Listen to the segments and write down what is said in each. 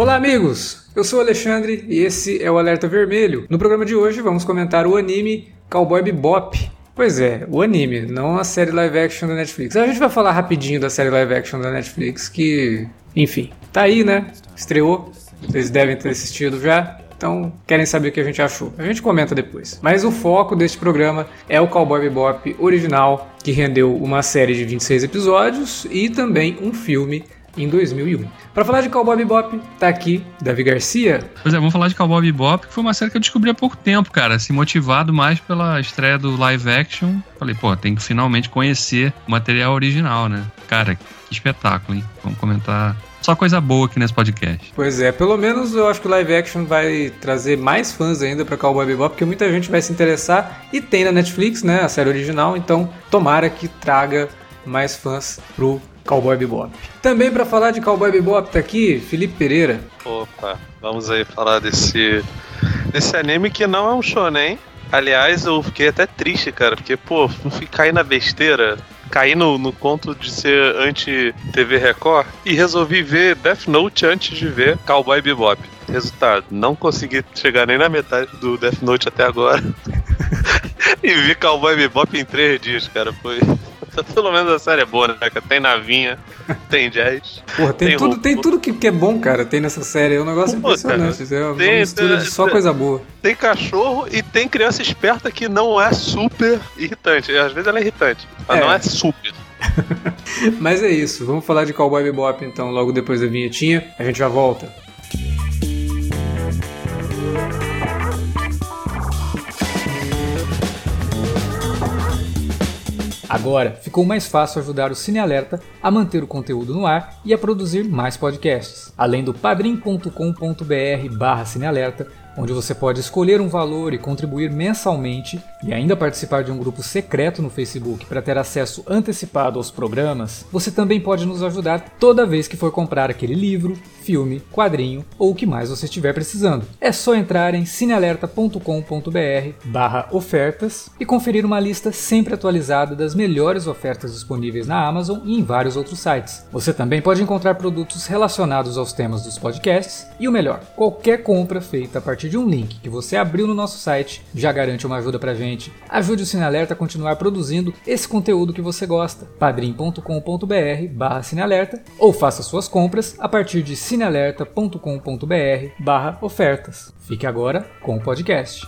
Olá, amigos! Eu sou o Alexandre e esse é o Alerta Vermelho. No programa de hoje vamos comentar o anime Cowboy Bebop. Pois é, o anime, não a série live action da Netflix. A gente vai falar rapidinho da série live action da Netflix, que, enfim, tá aí, né? Estreou. Vocês devem ter assistido já. Então, querem saber o que a gente achou? A gente comenta depois. Mas o foco deste programa é o Cowboy Bebop original, que rendeu uma série de 26 episódios e também um filme em 2001. Para falar de Cowboy Bebop, tá aqui Davi Garcia. Pois é, vamos falar de Cowboy Bebop, que foi uma série que eu descobri há pouco tempo, cara, assim, motivado mais pela estreia do live action. Falei, pô, tem que finalmente conhecer o material original, né? Cara, que espetáculo, hein? Vamos comentar só coisa boa aqui nesse podcast. Pois é, pelo menos eu acho que o live action vai trazer mais fãs ainda para Cowboy Bebop, porque muita gente vai se interessar e tem na Netflix, né, a série original, então tomara que traga mais fãs pro Cowboy Bebop. Também para falar de Cowboy Bebop tá aqui Felipe Pereira. Opa, vamos aí falar desse desse anime que não é um shonen. Aliás, eu fiquei até triste, cara, porque pô, cair na besteira caí no, no conto de ser anti-TV Record e resolvi ver Death Note antes de ver Cowboy Bebop. Resultado, não consegui chegar nem na metade do Death Note até agora. e vi Cowboy Bebop em três dias, cara. Foi. Pelo menos a série é boa, né? Tem navinha, tem jazz. Porra, tem, tem tudo, tem tudo que, que, é bom, cara. Tem nessa série. É um negócio Pô, impressionante. Cara, é uma tem, mistura de só coisa boa. Tem cachorro e tem criança esperta que não é super irritante. Às vezes ela é irritante, mas é. não é super. mas é isso. Vamos falar de Cowboy Bebop então logo depois da vinhetinha. A gente já volta. Agora ficou mais fácil ajudar o Cine Alerta a manter o conteúdo no ar e a produzir mais podcasts. Além do padrim.com.br/barra cinealerta, onde você pode escolher um valor e contribuir mensalmente e ainda participar de um grupo secreto no Facebook para ter acesso antecipado aos programas, você também pode nos ajudar toda vez que for comprar aquele livro, filme, quadrinho ou o que mais você estiver precisando. É só entrar em cinealerta.com.br/ofertas e conferir uma lista sempre atualizada das melhores ofertas disponíveis na Amazon e em vários outros sites. Você também pode encontrar produtos relacionados aos temas dos podcasts e o melhor, qualquer compra feita a partir de um link que você abriu no nosso site já garante uma ajuda pra gente. Ajude o Cinealerta a continuar produzindo esse conteúdo que você gosta. padrim.com.br barra Cinealerta ou faça suas compras a partir de cinealerta.com.br barra ofertas. Fique agora com o podcast.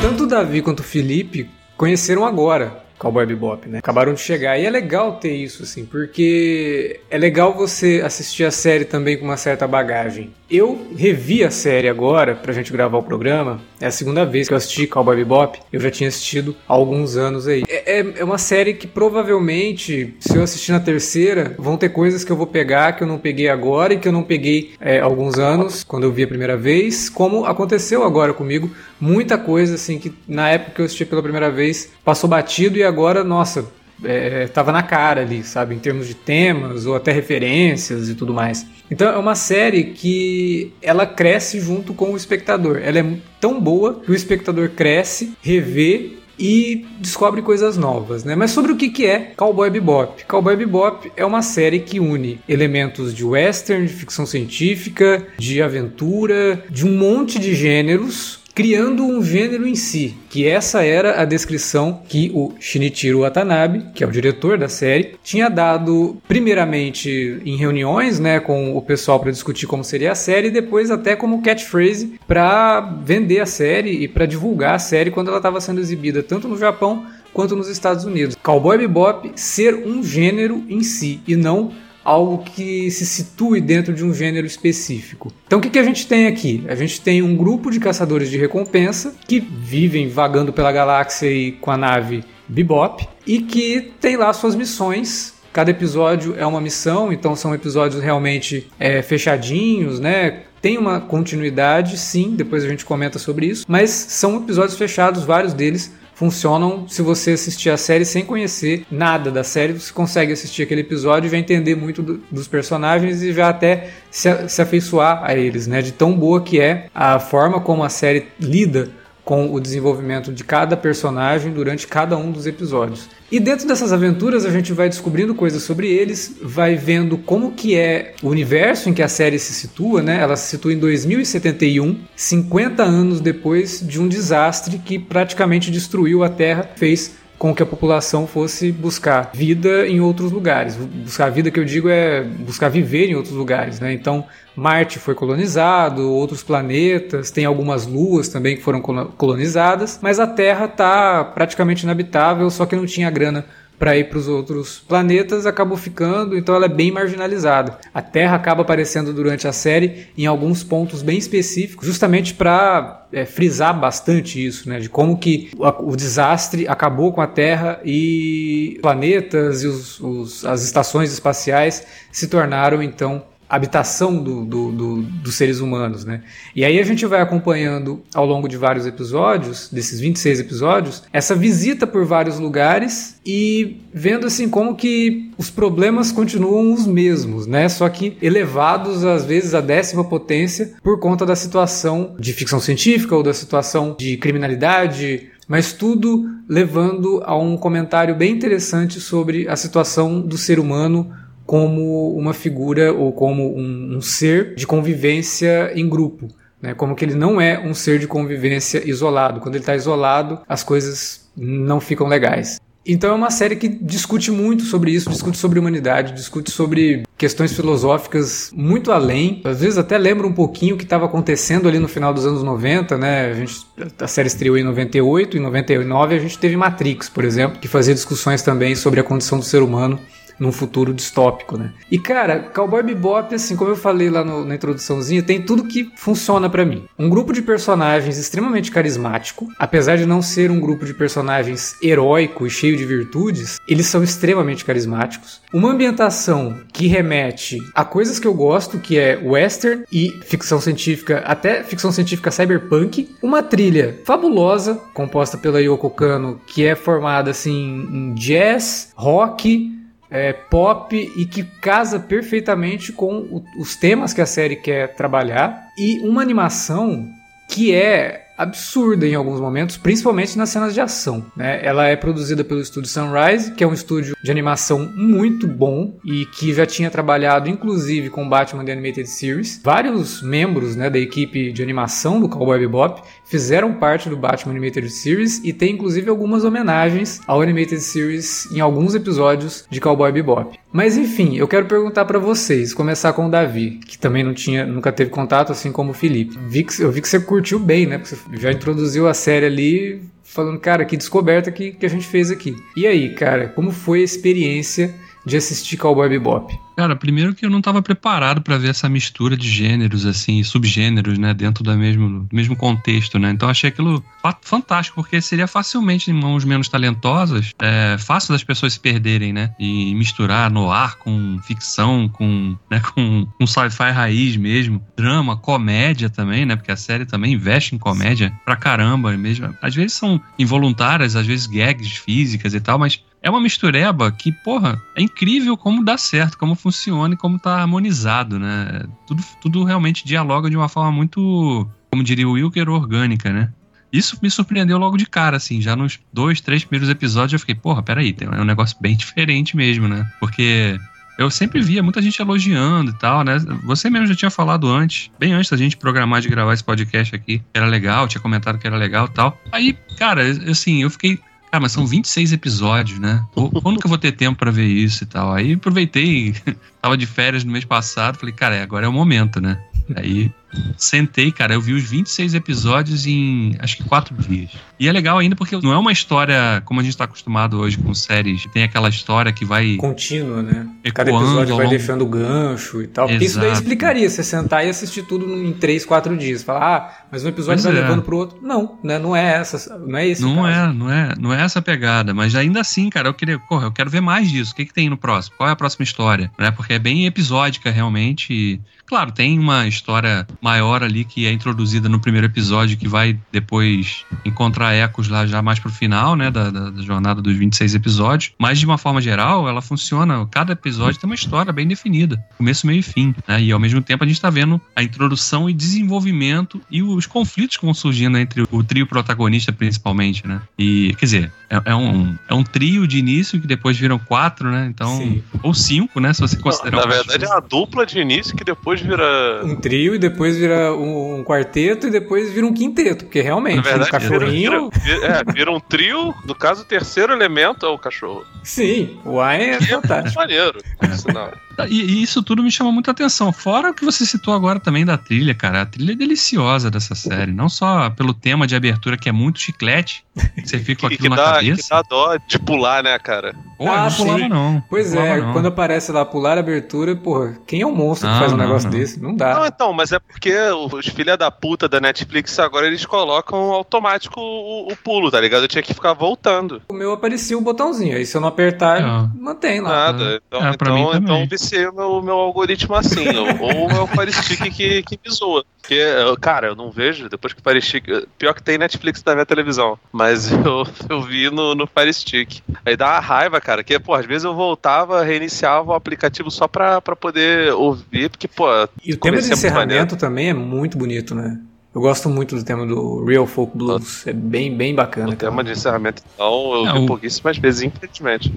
Tanto o Davi quanto o Felipe conheceram agora Cowboy Bebop, né? Acabaram de chegar. E é legal ter isso, assim, porque é legal você assistir a série também com uma certa bagagem. Eu revi a série agora pra gente gravar o programa. É a segunda vez que eu assisti Cowboy Bebop. Eu já tinha assistido há alguns anos aí. É, é, é uma série que provavelmente, se eu assistir na terceira, vão ter coisas que eu vou pegar que eu não peguei agora e que eu não peguei é, há alguns anos, quando eu vi a primeira vez, como aconteceu agora comigo. Muita coisa, assim, que na época que eu assisti pela primeira vez passou batido e agora, nossa, é, tava na cara ali, sabe? Em termos de temas ou até referências e tudo mais. Então é uma série que ela cresce junto com o espectador. Ela é tão boa que o espectador cresce, revê e descobre coisas novas, né? Mas sobre o que, que é Cowboy Bebop? Cowboy Bebop é uma série que une elementos de western, de ficção científica, de aventura, de um monte de gêneros criando um gênero em si, que essa era a descrição que o Shinichiro Watanabe, que é o diretor da série, tinha dado primeiramente em reuniões, né, com o pessoal para discutir como seria a série e depois até como catchphrase para vender a série e para divulgar a série quando ela estava sendo exibida tanto no Japão quanto nos Estados Unidos. Cowboy Bebop ser um gênero em si e não algo que se situe dentro de um gênero específico. Então o que, que a gente tem aqui? A gente tem um grupo de caçadores de recompensa que vivem vagando pela galáxia e com a nave Bebop e que tem lá suas missões Cada episódio é uma missão, então são episódios realmente é, fechadinhos, né? Tem uma continuidade, sim, depois a gente comenta sobre isso, mas são episódios fechados, vários deles funcionam se você assistir a série sem conhecer nada da série. Você consegue assistir aquele episódio e vai entender muito do, dos personagens e já até se, se afeiçoar a eles, né? De tão boa que é a forma como a série lida com o desenvolvimento de cada personagem durante cada um dos episódios. E dentro dessas aventuras a gente vai descobrindo coisas sobre eles, vai vendo como que é o universo em que a série se situa, né? Ela se situa em 2071, 50 anos depois de um desastre que praticamente destruiu a Terra, fez com que a população fosse buscar vida em outros lugares. Buscar vida que eu digo é buscar viver em outros lugares, né? Então, Marte foi colonizado, outros planetas, tem algumas luas também que foram colonizadas, mas a Terra está praticamente inabitável, só que não tinha grana para ir para os outros planetas, acabou ficando, então ela é bem marginalizada. A Terra acaba aparecendo durante a série em alguns pontos bem específicos, justamente para é, frisar bastante isso, né, de como que o, o, desastre acabou com a Terra e planetas e os, os, as estações espaciais se tornaram então habitação do, do, do, dos seres humanos, né? E aí a gente vai acompanhando ao longo de vários episódios, desses 26 episódios, essa visita por vários lugares e vendo assim como que os problemas continuam os mesmos, né? Só que elevados às vezes à décima potência por conta da situação de ficção científica ou da situação de criminalidade mas tudo levando a um comentário bem interessante sobre a situação do ser humano como uma figura ou como um, um ser de convivência em grupo. Né? Como que ele não é um ser de convivência isolado. Quando ele está isolado, as coisas não ficam legais. Então é uma série que discute muito sobre isso, discute sobre humanidade, discute sobre questões filosóficas muito além. Às vezes até lembra um pouquinho o que estava acontecendo ali no final dos anos 90, né? A, gente, a série estreou em 98, em 99 a gente teve Matrix, por exemplo, que fazia discussões também sobre a condição do ser humano num futuro distópico, né? E cara, Cowboy Bebop, assim, como eu falei lá no, na introduçãozinha, tem tudo que funciona para mim. Um grupo de personagens extremamente carismático, apesar de não ser um grupo de personagens heróico e cheio de virtudes, eles são extremamente carismáticos. Uma ambientação que remete a coisas que eu gosto, que é western e ficção científica, até ficção científica cyberpunk. Uma trilha fabulosa, composta pela Yoko Kano, que é formada assim em jazz, rock, é, pop e que casa perfeitamente com o, os temas que a série quer trabalhar e uma animação que é absurda em alguns momentos, principalmente nas cenas de ação. Né? Ela é produzida pelo estúdio Sunrise, que é um estúdio de animação muito bom e que já tinha trabalhado inclusive com Batman The Animated Series. Vários membros né, da equipe de animação do Cowboy Bebop fizeram parte do Batman Animated Series e tem inclusive algumas homenagens ao Animated Series em alguns episódios de Cowboy Bebop. Mas enfim, eu quero perguntar para vocês, começar com o Davi, que também não tinha, nunca teve contato assim como o Felipe. Vi que, eu vi que você curtiu bem, né? Porque você já introduziu a série ali falando, cara, que descoberta que, que a gente fez aqui. E aí, cara, como foi a experiência de assistir Cowboy Bebop? Cara, primeiro que eu não estava preparado para ver essa mistura de gêneros, assim, subgêneros, né, dentro do mesmo, do mesmo contexto, né? Então achei aquilo fantástico, porque seria facilmente em mãos menos talentosas, é, fácil das pessoas se perderem, né? E misturar no ar com ficção, com, né, com, com sci-fi raiz mesmo, drama, comédia também, né? Porque a série também investe em comédia pra caramba mesmo. Às vezes são involuntárias, às vezes gags físicas e tal, mas é uma mistureba que, porra, é incrível como dá certo, como funciona e como tá harmonizado, né? Tudo, tudo realmente dialoga de uma forma muito, como diria o Wilker, orgânica, né? Isso me surpreendeu logo de cara, assim, já nos dois, três primeiros episódios eu fiquei, porra, peraí, é um negócio bem diferente mesmo, né? Porque eu sempre via muita gente elogiando e tal, né? Você mesmo já tinha falado antes, bem antes da gente programar de gravar esse podcast aqui, que era legal, tinha comentado que era legal e tal. Aí, cara, assim, eu fiquei Cara, mas são 26 episódios, né? Quando que eu vou ter tempo para ver isso e tal? Aí aproveitei, tava de férias no mês passado, falei, cara, agora é o momento, né? Aí sentei, cara, eu vi os 26 episódios em acho que quatro dias. E é legal ainda porque não é uma história como a gente está acostumado hoje com séries, tem aquela história que vai. Contínua, né? Cada episódio vai longo... deixando gancho e tal. Exato. Isso daí explicaria você sentar e assistir tudo em três, quatro dias. Falar, ah, mas um episódio pois vai é. levando pro outro. Não, né? Não é essa. Não é esse. Não caso. é, não é, não é essa pegada. Mas ainda assim, cara, eu queria. Porra, eu quero ver mais disso. O que, que tem no próximo? Qual é a próxima história? Né? Porque é bem episódica, realmente. E, claro, tem uma história maior ali que é introduzida no primeiro episódio, que vai depois encontrar ecos lá já mais pro final, né, da, da, da jornada dos 26 episódios. Mas de uma forma geral, ela funciona, cada episódio tem uma história bem definida, começo, meio e fim, né? E ao mesmo tempo a gente tá vendo a introdução e desenvolvimento e os conflitos que vão surgindo entre o trio protagonista principalmente, né? E, quer dizer, é, é um, é um trio de início que depois viram quatro, né? Então, Sim. ou cinco, né, se você considerar. Na verdade é uma dupla de início que depois vira um trio e depois vira um, quarteto e depois vira um quinteto, porque realmente, Na verdade, um cachorrinho... Vira, vira, é, vira um trio, no caso o terceiro elemento é o cachorro. Sim, o Ai é, é fantástico. É maneiro, sinal. E, e, isso tudo me chama muita atenção. Fora o que você citou agora também da trilha, cara. A trilha é deliciosa dessa série. Não só pelo tema de abertura, que é muito chiclete. Você fica com aquilo que na dá, cabeça. Que dá dó de pular, né, cara? Pô, ah, não pulava não. Pois pulava é, não. quando aparece lá pular a abertura, porra, quem é o monstro que faz um negócio desse? Não dá. Não, então, mas é porque os filha da puta da Netflix agora eles colocam automático o, o, pulo, tá ligado? Eu tinha que ficar voltando. O meu aparecia o botãozinho, aí se eu não apertar, é. mantém lá. Nada. Então, é, então, então viciei o meu, meu algoritmo assim, ou, é o Fire Stick que, que me zoa. Porque, cara, eu não vejo, depois que o Fire Stick. Pior que tem Netflix na minha televisão, mas eu, eu vi no, no Fire Stick. Aí dá uma raiva, cara, que, pô, às vezes eu voltava, reiniciava o aplicativo só pra, pra poder ouvir, porque, pô. E o tema de encerramento também é muito bonito, né? Eu gosto muito do tema do Real Folk Blues. É bem, bem bacana. O cara. tema de encerramento, então, eu é, vi pouquíssimas vezes, infelizmente.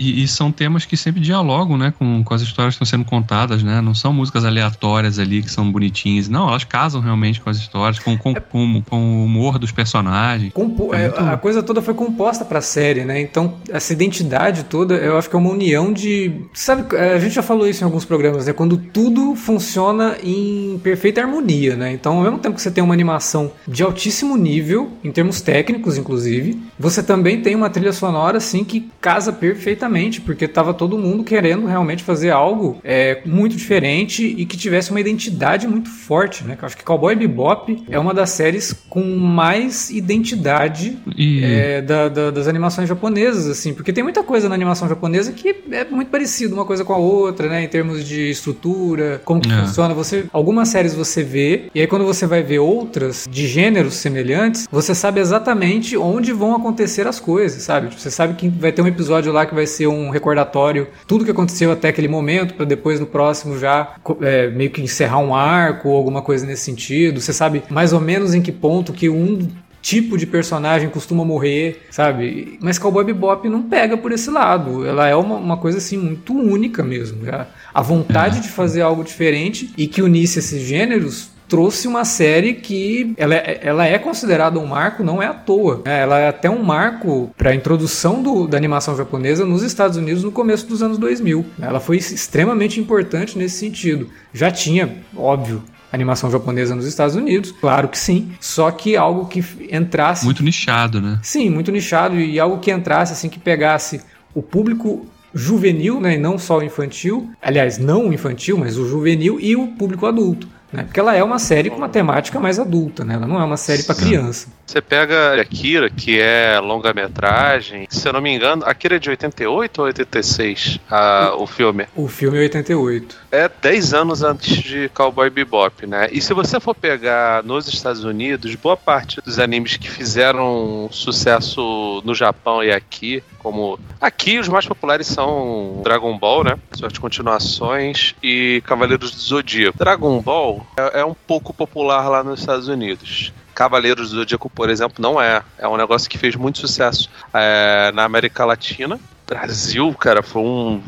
E, e, são temas que sempre dialogam, né, com, com as histórias que estão sendo contadas, né? Não são músicas aleatórias ali que são bonitinhas. Não, elas casam realmente com as histórias, com, com, é, com, com o humor dos personagens. Compo é muito... A coisa toda foi composta pra série, né? Então, essa identidade toda, eu acho que é uma união de. Sabe, a gente já falou isso em alguns programas, né? Quando tudo funciona em perfeita harmonia, né? Então, ao mesmo tempo que você tem uma animação de altíssimo nível, em termos técnicos, inclusive, você também tem uma trilha sonora, assim, que casa perfeitamente porque tava todo mundo querendo realmente fazer algo é, muito diferente e que tivesse uma identidade muito forte, né? Eu acho que Cowboy Bebop é uma das séries com mais identidade e... é, da, da, das animações japonesas, assim, porque tem muita coisa na animação japonesa que é muito parecida uma coisa com a outra, né? Em termos de estrutura, como que é. funciona. Você, algumas séries você vê, e aí quando você vai ver outras de gêneros semelhantes, você sabe exatamente onde vão acontecer as coisas, sabe? Tipo, você sabe que vai ter um episódio lá que vai ser ser um recordatório tudo que aconteceu até aquele momento para depois no próximo já é, meio que encerrar um arco ou alguma coisa nesse sentido. Você sabe mais ou menos em que ponto que um tipo de personagem costuma morrer, sabe? Mas Cowboy Bebop não pega por esse lado. Ela é uma, uma coisa assim muito única mesmo. Já. A vontade é. de fazer algo diferente e que unisse esses gêneros trouxe uma série que ela é, ela é considerada um marco, não é à toa. É, ela é até um marco para a introdução do, da animação japonesa nos Estados Unidos no começo dos anos 2000. Ela foi extremamente importante nesse sentido. Já tinha, óbvio, animação japonesa nos Estados Unidos, claro que sim, só que algo que entrasse muito nichado, né? Sim, muito nichado e algo que entrasse assim que pegasse o público juvenil, né, e não só o infantil, aliás, não o infantil, mas o juvenil e o público adulto. Né? Porque ela é uma série com uma temática mais adulta, né? Ela não é uma série para criança. Você pega Akira, que é longa-metragem, se eu não me engano, Akira é de 88 ou 86, a, o, o filme? O filme é 88. É 10 anos antes de Cowboy Bebop, né? E se você for pegar nos Estados Unidos, boa parte dos animes que fizeram sucesso no Japão e aqui, como aqui os mais populares são Dragon Ball, né? Suas continuações e Cavaleiros do Zodíaco. Dragon Ball é, é um pouco popular lá nos Estados Unidos. Cavaleiros do Zodíaco, por exemplo, não é. É um negócio que fez muito sucesso é, na América Latina. Brasil, cara, foi um,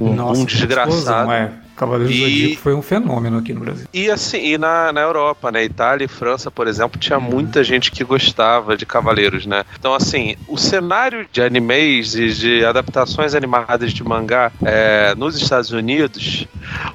um, Nossa, um desgraçado. é. Cavaleiros e, do Zodíaco foi um fenômeno aqui no Brasil. E assim, e na, na Europa, né? Itália e França, por exemplo, tinha uhum. muita gente que gostava de Cavaleiros, né? Então, assim, o cenário de animes e de adaptações animadas de mangá é, nos Estados Unidos,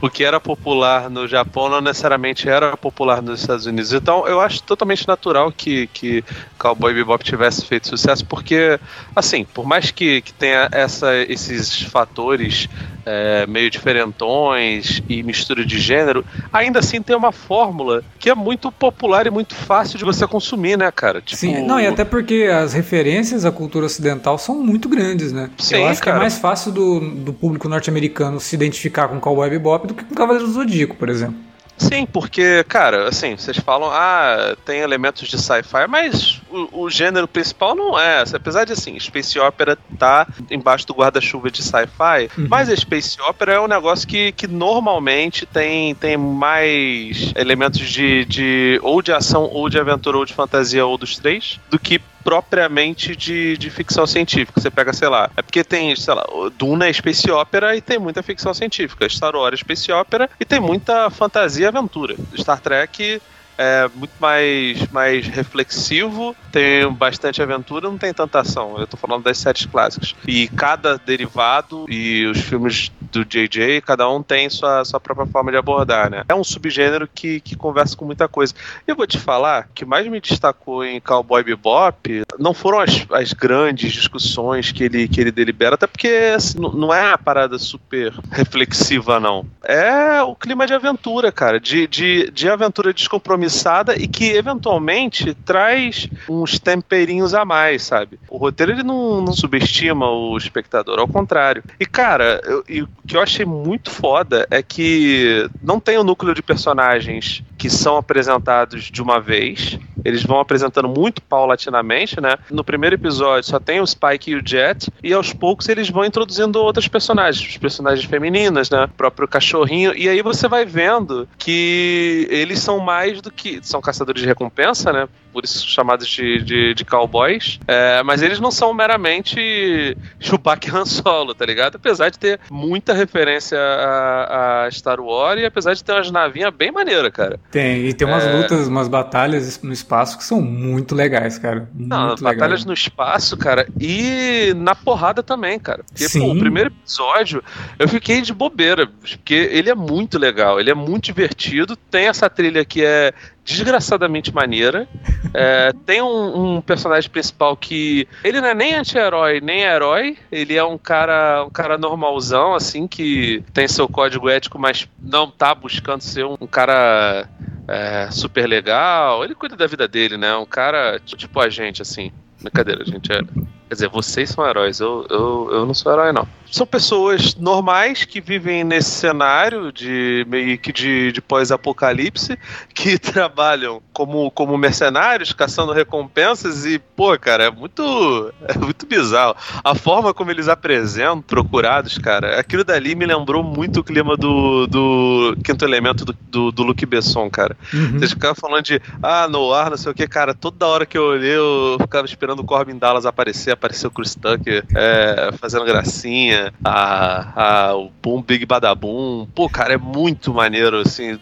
o que era popular no Japão não necessariamente era popular nos Estados Unidos. Então, eu acho totalmente natural que, que Cowboy Bebop tivesse feito sucesso, porque, assim, por mais que, que tenha essa, esses fatores é, meio diferentões e mistura de gênero, ainda assim tem uma fórmula que é muito popular e muito fácil de você consumir, né, cara? Tipo... Sim, não, e até porque as referências à cultura ocidental são muito grandes, né? Sim, Eu acho cara. que é mais fácil do, do público norte-americano se identificar com Cowboy Bebop do que com Cavaleiro do Zodíaco, por exemplo. Sim, porque, cara, assim, vocês falam, ah, tem elementos de sci-fi, mas o, o, gênero principal não é. Apesar de, assim, Space Opera tá embaixo do guarda-chuva de sci-fi, uhum. mas a Space Opera é um negócio que, que normalmente tem, tem mais elementos de, de ou de ação, ou de aventura, ou de fantasia, ou dos três, do que propriamente de, de ficção científica. Você pega, sei lá, é porque tem, sei lá, Duna é space opera e tem muita ficção científica. Star Wars é space opera e tem muita fantasia e aventura. Star Trek é muito mais, mais reflexivo, tem bastante aventura, não tem tanta ação. Eu tô falando das séries clássicas. E cada derivado e os filmes do JJ, cada um tem sua, sua própria forma de abordar, né? É um subgênero que, que conversa com muita coisa. E eu vou te falar, que mais me destacou em Cowboy Bebop não foram as, as grandes discussões que ele, que ele delibera, até porque assim, não é uma parada super reflexiva, não. É o clima de aventura, cara, de, de, de aventura descompromissada compromissada e que eventualmente traz uns temperinhos a mais, sabe? O roteiro ele não, não subestima o espectador, ao contrário. E cara, eu, eu, o que eu achei muito foda é que não tem o um núcleo de personagens que são apresentados de uma vez. Eles vão apresentando muito paulatinamente, né? No primeiro episódio só tem o Spike e o Jet, e aos poucos eles vão introduzindo outros personagens, os personagens femininas, né? O próprio cachorrinho, e aí você vai vendo que eles são mais do que. São caçadores de recompensa, né? Por isso chamados de, de, de cowboys. É, mas eles não são meramente Chewbacca e Han Solo, tá ligado? Apesar de ter muita referência a, a Star Wars e apesar de ter umas navinhas bem maneiras, cara. Tem, e tem umas é... lutas, umas batalhas no espaço que são muito legais, cara. Muito Não, legais. batalhas no espaço, cara, e na porrada também, cara. Porque, Sim. pô, o primeiro episódio eu fiquei de bobeira, porque ele é muito legal, ele é muito divertido, tem essa trilha que é desgraçadamente maneira. É, tem um, um, personagem principal que ele não é nem anti-herói nem herói. Ele é um cara, um cara normalzão, assim, que tem seu código ético, mas não tá buscando ser um, cara é, super legal. Ele cuida da vida dele, né? Um cara tipo a gente, assim. Brincadeira, gente. É, quer dizer, vocês são heróis, eu, eu, eu não sou herói, não são pessoas normais que vivem nesse cenário de meio que de, de pós-apocalipse, que trabalham como, como mercenários, caçando recompensas e, pô, cara, é muito, é muito bizarro. A forma como eles apresentam procurados, cara, aquilo dali me lembrou muito o clima do, do quinto elemento do, do, do Luke Besson, cara. Uhum. Vocês ficavam falando de, ah, no ar, não sei o que, cara, toda hora que eu olhei eu ficava esperando o Corbin Dallas aparecer, apareceu o Chris Tucker é, fazendo gracinha, a, a, o Boom Big Badabum. Pô, cara, é muito maneiro, assim.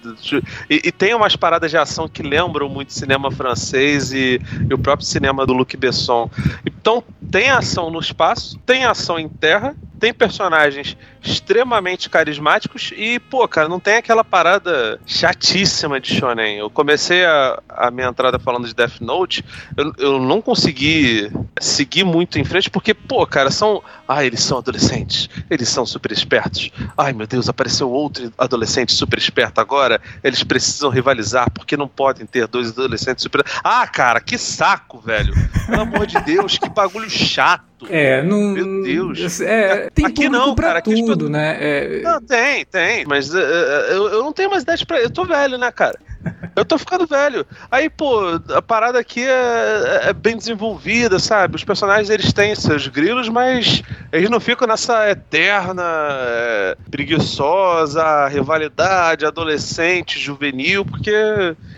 E, e, tem umas paradas de ação que lembram muito cinema francês e, e, o próprio cinema do Luc Besson. Então, tem ação no espaço, tem ação em terra, tem personagens extremamente carismáticos e, pô, cara, não tem aquela parada chatíssima de shonen. Eu comecei a, a minha entrada falando de Death Note, eu, eu não consegui seguir muito em frente porque, pô, cara, são... Ah, eles são adolescentes, eles são super espertos. Ai, meu Deus, apareceu outro adolescente super esperto agora, eles precisam rivalizar porque não podem ter dois adolescentes super... Ah, cara, que saco, velho. Pelo amor de Deus, que bagulho chato. É, não. Meu Deus. É, tem aqui não, pra cara. tudo, né? É... Não, tem, tem. Mas uh, eu, eu não tenho mais idade pra. Eu tô velho, né, cara? Eu tô ficando velho. Aí, pô, a parada aqui é, é, bem desenvolvida, sabe? Os personagens eles têm seus grilos, mas eles não ficam nessa eterna é, preguiçosa rivalidade adolescente, juvenil, porque.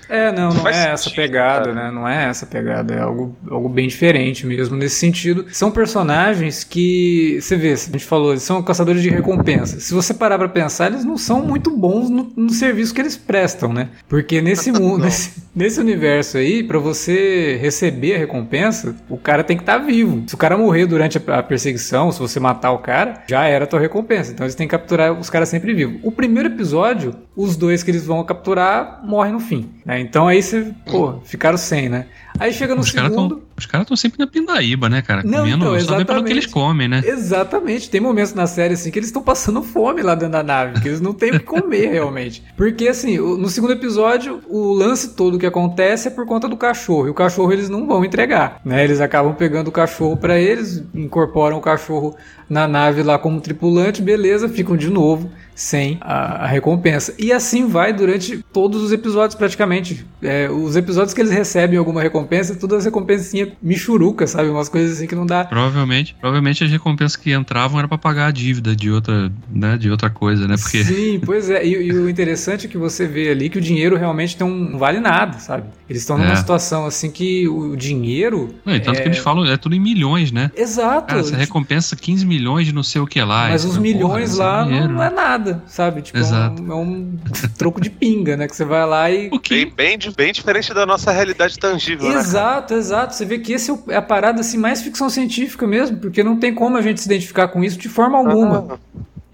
É, não, não é sentido, essa pegada, cara. né? Não é essa pegada. É algo, algo bem diferente mesmo nesse sentido. São personagens que, você vê, a gente falou, eles são caçadores de recompensa. Se você parar pra pensar, eles não são muito bons no, no serviço que eles prestam, né? Porque nesse mundo, nesse, nesse, universo aí, para você receber a recompensa, o cara tem que estar tá vivo. Se o cara morrer durante a, a perseguição, se você matar o cara, já era a tua recompensa. Então eles têm que capturar os caras sempre vivos. O primeiro episódio, os dois que eles vão capturar morrem no fim. Né? Então aí você, pô, ficaram sem, né? Aí chega no os segundo. Cara os caras estão sempre na pindaíba, né, cara? Não, Comendo então, só pelo que eles comem, né? Exatamente. Tem momentos na série assim que eles estão passando fome lá dentro da nave, que eles não têm o que comer realmente. Porque assim, no segundo episódio, o lance todo que acontece é por conta do cachorro. E o cachorro eles não vão entregar, né? Eles acabam pegando o cachorro para eles, incorporam o cachorro na nave lá como tripulante, beleza, ficam de novo sem a, a recompensa. E assim vai durante todos os episódios, praticamente. É, os episódios que eles recebem alguma recompensa, todas as recompensinhas michuruca, sabe? Umas coisas assim que não dá. Provavelmente, provavelmente as recompensas que entravam era para pagar a dívida de outra, né, de outra coisa, né? Porque... Sim, pois é. E, e, o interessante é que você vê ali que o dinheiro realmente tem um, não vale nada, sabe? Eles estão numa é. situação assim que o dinheiro. Não, e tanto é... que eles falam, é tudo em milhões, né? Exato. Cara, essa recompensa 15 milhões de não sei o que lá. Mas os milhões porra, lá é não é nada, sabe? Tipo, Exato. É, um, é um troco de pinga, né? Que você vai lá e. Bem, bem, bem diferente da nossa realidade tangível, né, Exato, né, exato. Você vê que esse é a parada assim, mais ficção científica mesmo, porque não tem como a gente se identificar com isso de forma alguma. Ah.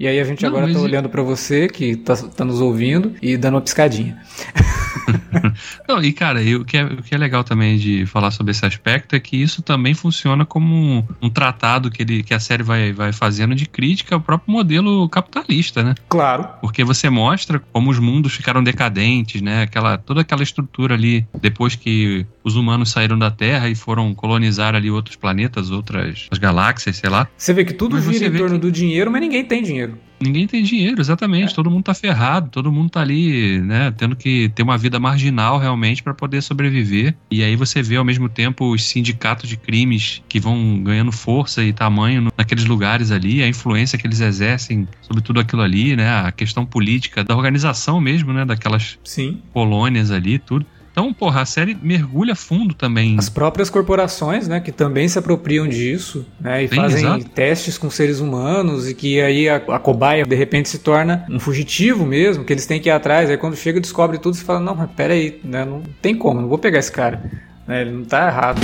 E aí a gente não, agora tá olhando para você que tá, tá, nos ouvindo e dando uma piscadinha. não, e cara, o que, é, o que é legal também de falar sobre esse aspecto é que isso também funciona como um, um tratado que, ele, que a série vai, vai fazendo de crítica ao próprio modelo capitalista, né? Claro. Porque você mostra como os mundos ficaram decadentes, né? Aquela, toda aquela estrutura ali, depois que os humanos saíram da Terra e foram colonizar ali outros planetas, outras galáxias, sei lá. Você vê que tudo mas gira em torno que... do dinheiro, mas ninguém tem dinheiro. Ninguém tem dinheiro, exatamente. É. Todo mundo tá ferrado, todo mundo tá ali, né, tendo que ter uma vida marginal realmente para poder sobreviver. E aí você vê ao mesmo tempo os sindicatos de crimes que vão ganhando força e tamanho naqueles lugares ali, a influência que eles exercem sobre tudo aquilo ali, né, a questão política da organização mesmo, né, daquelas Sim. colônias ali, tudo. Então, porra, a série mergulha fundo também. As próprias corporações, né, que também se apropriam disso, né, e Sim, fazem exato. testes com seres humanos e que aí a, a, cobaia de repente se torna um fugitivo mesmo, que eles têm que ir atrás. Aí quando chega descobre tudo, você fala: não, mas pera aí, né, não tem como, não vou pegar esse cara. Né, ele não tá errado.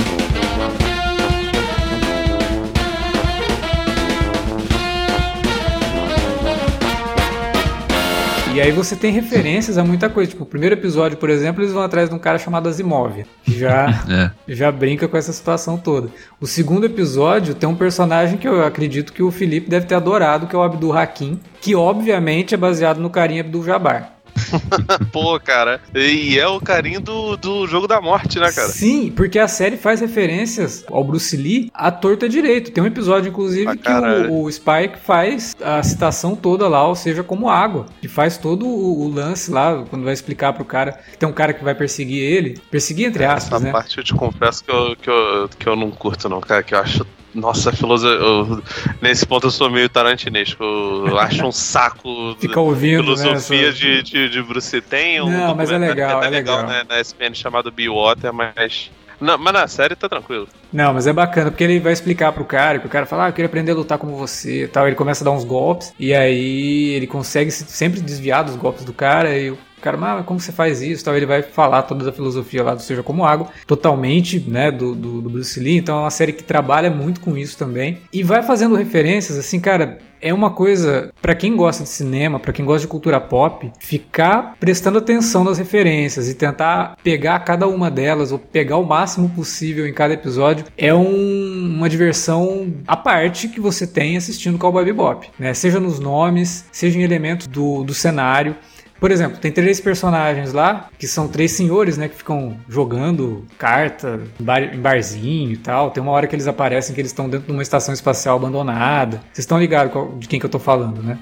E aí você tem referências a muita coisa. Tipo, o primeiro episódio, por exemplo, eles vão atrás de um cara chamado Asimov, que já, é. já brinca com essa situação toda. O segundo episódio tem um personagem que eu acredito que o Felipe deve ter adorado, que é o Abdul Hakim, que obviamente é baseado no carinha Abdul Jabbar. Pô, cara. E é o carinho do, do jogo da morte, né, cara? Sim, porque a série faz referências ao Bruce Lee à torta direito. Tem um episódio, inclusive, ah, que o, o, Spike faz a citação toda lá, ou seja, como água. E faz todo o, o, lance lá, quando vai explicar pro cara. Tem um cara que vai perseguir ele. Perseguir entre aspas, Essa né? Parte eu te confesso que eu, que, eu, que eu não curto, não, cara. Que eu acho nossa, filosofia. Nesse ponto eu sou meio tarantinesco. Eu acho um saco. Fica ouvindo. Né, filosofia né, de, de, de Bruce. Tem um. Não, mas é legal. É legal, legal. Né, na SPN chamado Be Water, mas. Não, mas na série tá tranquilo. Não, mas é bacana, porque ele vai explicar pro cara, que o cara fala, ah, eu queria aprender a lutar como você e tal. Ele começa a dar uns golpes, e aí ele consegue sempre desviar dos golpes do cara, e o o cara, mas como você faz isso? Tal, ele vai falar toda a filosofia lá do Seja Como Água, totalmente, né, do, do, do Bruce Lee. Então é uma série que trabalha muito com isso também. E vai fazendo referências, assim, cara, é uma coisa para quem gosta de cinema, para quem gosta de cultura pop, ficar prestando atenção nas referências e tentar pegar cada uma delas ou pegar o máximo possível em cada episódio é um, uma diversão à parte que você tem assistindo Cowboy Bebop, né? Seja nos nomes, seja em elementos do, do cenário. Por exemplo, tem três personagens lá, que são três senhores, né, que ficam jogando carta em, bar, em barzinho e tal. Tem uma hora que eles aparecem que eles estão dentro de uma estação espacial abandonada. Vocês estão ligados de quem que eu tô falando, né?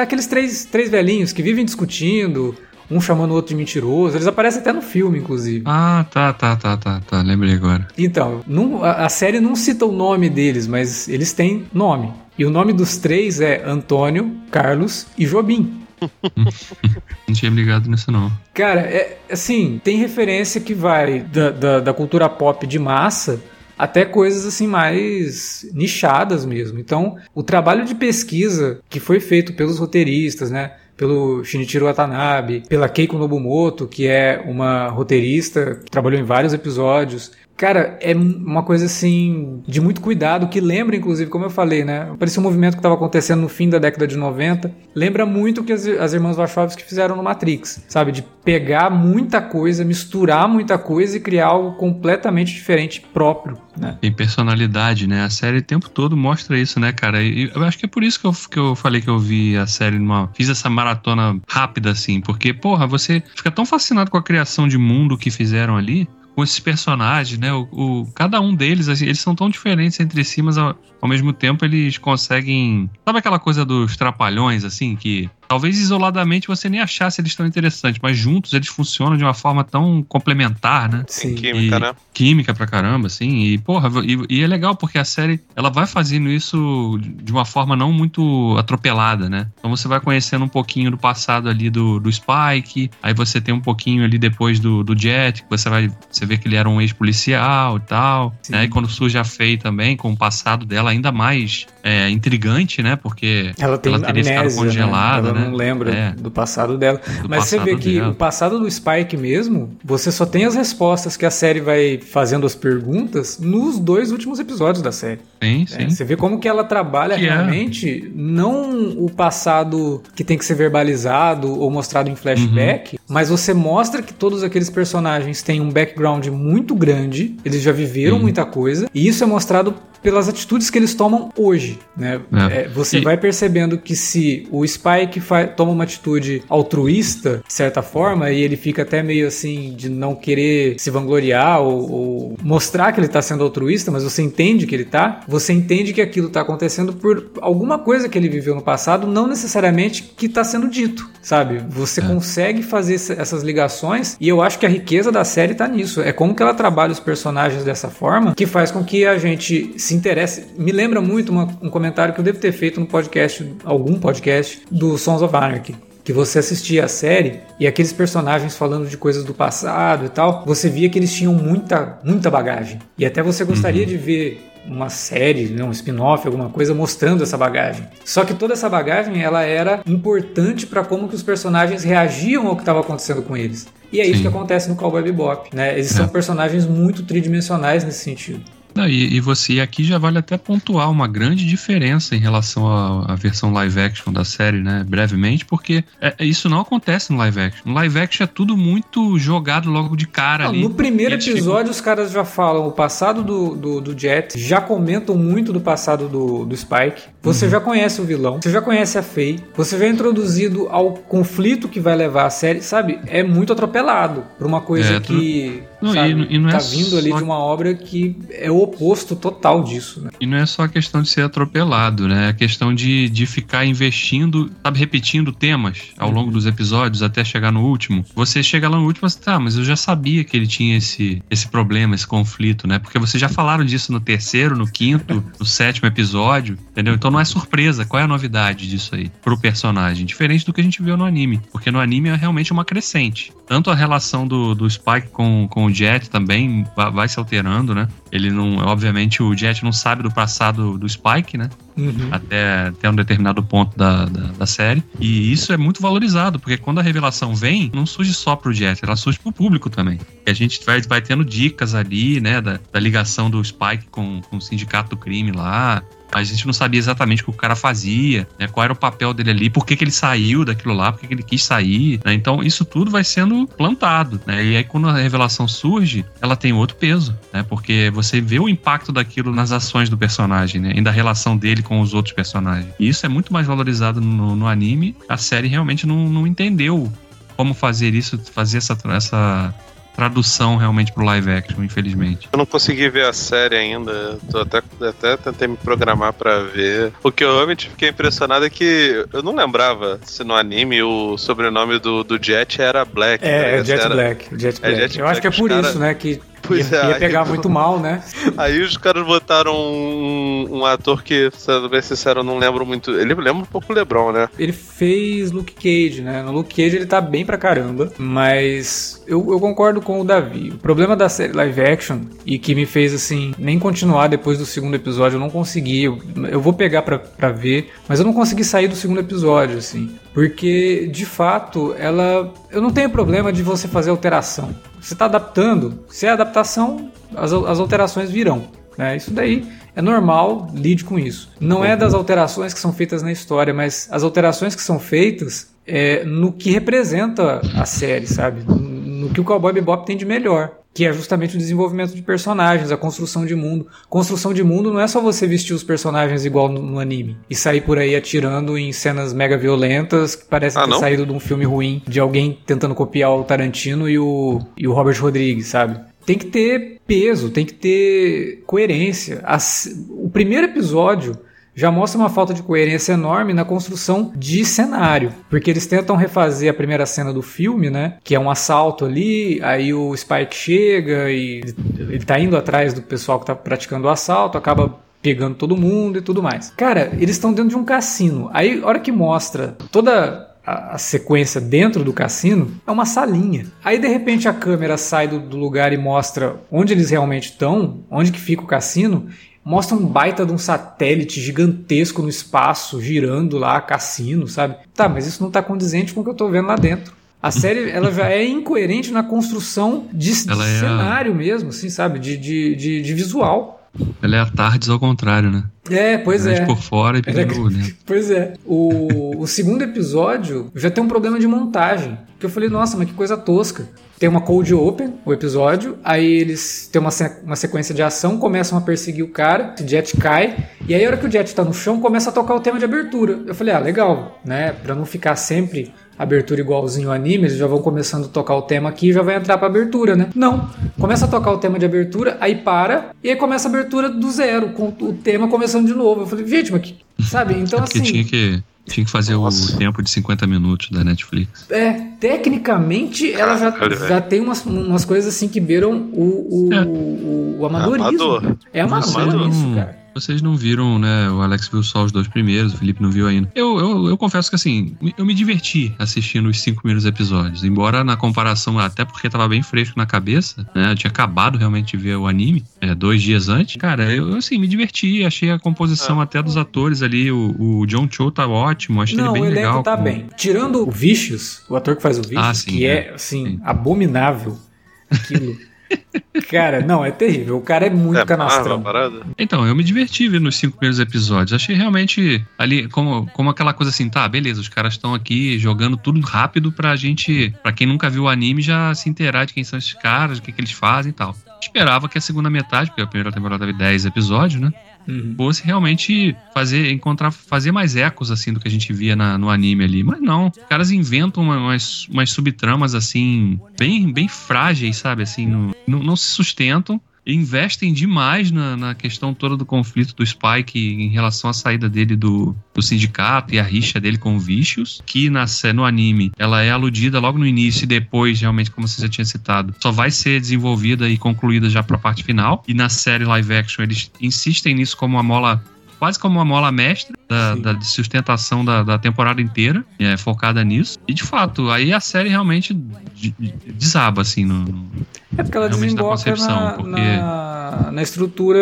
Aqueles três, três velhinhos que vivem discutindo, um chamando o outro de mentiroso. Eles aparecem até no filme, inclusive. Ah, tá, tá, tá, tá, tá. Lembrei agora. Então, não, a, a, série não cita o nome deles, mas eles têm nome. E o nome dos três é Antônio, Carlos e Jobim. não tinha ligado nisso, não. Cara, é assim, tem referência que vai da, da, da cultura pop de massa até coisas assim mais nichadas mesmo. Então, o trabalho de pesquisa que foi feito pelos roteiristas, né? Pelo Shinichiro Watanabe, pela Keiko Nobumoto, que é uma roteirista que trabalhou em vários episódios, Cara, é uma coisa assim de muito cuidado, que lembra, inclusive, como eu falei, né? Parecia um movimento que estava acontecendo no fim da década de 90. Lembra muito o que as, as irmãs Wachowski fizeram no Matrix, sabe? De pegar muita coisa, misturar muita coisa e criar algo completamente diferente, próprio, né? Personalidade, né? A série o tempo todo mostra isso, né, cara? E eu acho que é por isso que eu, que eu falei que eu vi a série numa. Fiz essa maratona rápida, assim, porque, porra, você fica tão fascinado com a criação de mundo que fizeram ali com esses personagens, né? O, o, cada um deles, assim, eles são tão diferentes entre si, mas ao, mesmo tempo eles conseguem. Sabe aquela coisa dos trapalhões, assim, que Talvez isoladamente você nem achasse eles tão interessantes, mas juntos eles funcionam de uma forma tão complementar, né? Sim. Química, e, né? Química pra caramba, assim. E, porra, e, e, é legal porque a série ela vai fazendo isso de uma forma não muito atropelada, né? Então você vai conhecendo um pouquinho do passado ali do, do Spike, aí você tem um pouquinho ali depois do, do Jet, que você vai. Você vê que ele era um ex-policial e tal. Né? E quando surge a Faye também, com o passado dela ainda mais é, intrigante, né? Porque ela, tem ela teria amnésia, ficado congelada, né? né? não lembra É. do passado dela. Do Mas você passado vê que dela. o passado do Spike mesmo, você só tem as respostas que a série vai fazendo as perguntas nos dois últimos episódios da série. Sim, É, sim. você vê como que ela trabalha Que é. realmente não o passado que tem que ser verbalizado ou mostrado em flashback, Uhum. mas você mostra que todos aqueles personagens têm um background muito grande, eles já viveram Sim. muita coisa, e isso é mostrado pelas atitudes que eles tomam hoje, né? É. É, você E- vai percebendo que se o Spike fa- toma uma atitude altruísta, de certa forma, e ele fica até meio assim de não querer se vangloriar ou, ou mostrar que ele tá sendo altruísta, mas você entende que ele tá, você entende que aquilo tá acontecendo por alguma coisa que ele viveu no passado, não necessariamente que tá sendo dito, sabe? Você É. consegue fazer essa- essas ligações e eu acho que a riqueza da série tá nisso. É como que ela trabalha os personagens dessa forma que faz com que a gente se interesse. Me lembra muito uma- um comentário que eu devo ter feito no podcast, algum podcast do Sons of Anarchy. Que você assistia a série e aqueles personagens falando de coisas do passado e tal, você via que eles tinham muita, muita bagagem. E até você gostaria de ver uma série, né, um spin-off, alguma coisa mostrando essa bagagem. Só que toda essa bagagem ela era importante para como que os personagens reagiam ao que estava acontecendo com eles. E é isso Sim. que acontece no Cowboy Bebop, né? Eles são É. personagens muito tridimensionais nesse sentido. Não, e, e você, aqui já vale até pontuar uma grande diferença em relação à, à versão live action da série, né? Brevemente, porque é- é- isso não acontece no live action. No live action é tudo muito jogado logo de cara Não, ali. no primeiro Eles episódio, os caras já falam o passado do, do, do Jet, já comentam muito do passado do, do Spike. Você Uhum. já conhece o vilão, você já conhece a Faye, você já é introduzido ao conflito que vai levar a série, sabe? É muito atropelado pra uma coisa É, tu- que Não, sabe, e- e não é tá vindo ali só- de uma obra que é o oposto total disso, né? E não é só a questão de ser atropelado, né? É a questão de, de ficar investindo, sabe, repetindo temas ao longo dos episódios até chegar no último. Você chega lá no último e você, tá, mas eu já sabia que ele tinha esse, esse problema, esse conflito, né? Porque vocês já falaram disso no terceiro, no quinto, no sétimo episódio, entendeu? Então não é surpresa. Qual é a novidade disso aí pro personagem? Diferente do que a gente viu no anime. Porque no anime é realmente uma crescente. Tanto a relação do, do Spike com, com o Jet também vai, se alterando, né? Ele não. Obviamente, o Jet não sabe do passado do Spike, né? Uhum. Até, até um determinado ponto da, da, da série. E isso é muito valorizado, porque quando a revelação vem, não surge só pro Jet, ela surge pro público também. E a gente vai, vai tendo dicas ali, né? Da, da ligação do Spike com, com o sindicato do crime lá. A gente não sabia exatamente o que o cara fazia, né? Qual era o papel dele ali, por que, que ele saiu daquilo lá, por que, que ele quis sair, né? Então, isso tudo vai sendo plantado, né? E aí, quando a revelação surge, ela tem outro peso, né? Porque você vê o impacto daquilo nas ações do personagem, né? E da relação dele com os outros personagens. E isso é muito mais valorizado no, no anime. A série realmente não, não entendeu como fazer isso, fazer essa, essa tradução realmente pro live action, infelizmente. Eu não consegui ver a série ainda. Tô até, até tentei me programar pra ver. O que eu realmente fiquei impressionado é que eu não lembrava se no anime o sobrenome do, do Jet era Black. É, é ligado? Jet Era- Black. Jet É Black. Jet Eu acho que é Black, por os isso, cara- né? Que Pois ia, é, ia aí- pegar muito mal, né? Aí os caras botaram um, um ator que, sendo bem sincero, eu não lembro muito. Ele lembra um pouco o Lebron, né? Ele fez Luke Cage, né? No Luke Cage ele tá bem pra caramba, mas eu, eu concordo com o Davi. O problema da série live action e que me fez assim nem continuar depois do segundo episódio, eu não consegui. Eu, eu vou pegar pra, pra ver, mas eu não consegui sair do segundo episódio, assim, porque de fato ela. Eu não tenho problema de você fazer alteração. Você tá adaptando, se é adaptação, as, as alterações virão. Né? Isso daí é normal, lide com isso. Não é das alterações que são feitas na história, mas as alterações que são feitas é, no que representa a série, sabe? No que o Cowboy Bebop tem de melhor. Que é justamente o desenvolvimento de personagens, a construção de mundo. Construção de mundo não é só você vestir os personagens igual no, no anime e sair por aí atirando em cenas mega violentas que parecem Ah, ter não? saído de um filme ruim de alguém tentando copiar o Tarantino e o, e o Robert Rodrigues, sabe? Tem que ter peso, tem que ter coerência. As- o primeiro episódio já mostra uma falta de coerência enorme na construção de cenário, porque eles tentam refazer a primeira cena do filme, né, que é um assalto ali, aí o Spike chega e ele tá indo atrás do pessoal que tá praticando o assalto, acaba pegando todo mundo e tudo mais. Cara, eles estão dentro de um cassino. Aí, hora que mostra toda a, sequência dentro do cassino é uma salinha. Aí de repente a câmera sai do, do lugar e mostra onde eles realmente estão, onde que fica o cassino. Mostra um baita de um satélite gigantesco no espaço, girando lá, cassino, sabe? Tá, mas isso não tá condizente com o que eu tô vendo lá dentro. A série ela já é incoerente na construção de, de é cenário a... mesmo, assim, sabe? De, de, de, de visual. Ela é a Tardes ao contrário, né? É, pois é. por fora e pelo é... dentro. Pois é. O, o segundo episódio já tem um problema de montagem. Que eu falei, nossa, mas que coisa tosca. Tem uma cold open, o episódio, aí eles têm uma, uma sequência de ação, começam a perseguir o cara, o Jet cai, e aí a hora que o Jet tá no chão, começa a tocar o tema de abertura. Eu falei, ah, legal, né? Pra não ficar sempre abertura igualzinho ao anime, eles já vão começando a tocar o tema aqui e já vai entrar pra abertura, né? Não. Começa a tocar o tema de abertura, aí para, e aí começa a abertura do zero, com o tema começando de novo. Eu falei, gente, mas que. Sabe? Então é assim. Tinha que tinha que fazer Nossa. o tempo de 50 minutos da Netflix. É, tecnicamente ela já, já tem umas, umas coisas assim que beiram o, o, é. o, o amadorismo. Amador. É amador isso, cara. Vocês não viram, né? O Alex viu só os dois primeiros, o Felipe não viu ainda. Eu, eu, eu confesso que, assim, eu me diverti assistindo os cinco primeiros episódios. Embora na comparação, até porque tava bem fresco na cabeça, né? Eu tinha acabado realmente de ver o anime, é, dois dias antes. Cara, eu, assim, me diverti. Achei a composição é. até dos atores ali. O, o John Cho tá ótimo, achei não, ele bem legal. Não, o elenco tá com... bem. Tirando o Vicious, o ator que faz o Vicious, ah, sim, que é, é assim, sim. abominável aquilo. Cara, não, é terrível. O cara é muito é, canastrão. Então, eu me diverti vendo os cinco primeiros episódios. Achei realmente ali como, como aquela coisa assim, tá, beleza, os caras estão aqui jogando tudo rápido pra gente, pra quem nunca viu o anime, já se inteirar de quem são esses caras, o que, que eles fazem e tal. Esperava que a segunda metade, porque a primeira temporada teve 10 episódios, né? Uhum. fosse realmente fazer encontrar fazer mais ecos assim do que a gente via na, no anime ali, mas não, os caras inventam uma, umas, umas subtramas assim bem bem frágeis, sabe, assim, não, não se sustentam investem demais na, na, questão toda do conflito do Spike em relação à saída dele do, do sindicato e a rixa dele com o Vicious, que na, no anime ela é aludida logo no início e depois, realmente, como você já tinha citado, só vai ser desenvolvida e concluída já para a parte final. E na série live action eles insistem nisso como uma mola quase como uma mola mestra da, da sustentação da, da, temporada inteira, é, focada nisso. E de fato, aí a série realmente desaba, assim, no, é porque ela desemboca na, porque... na, na, estrutura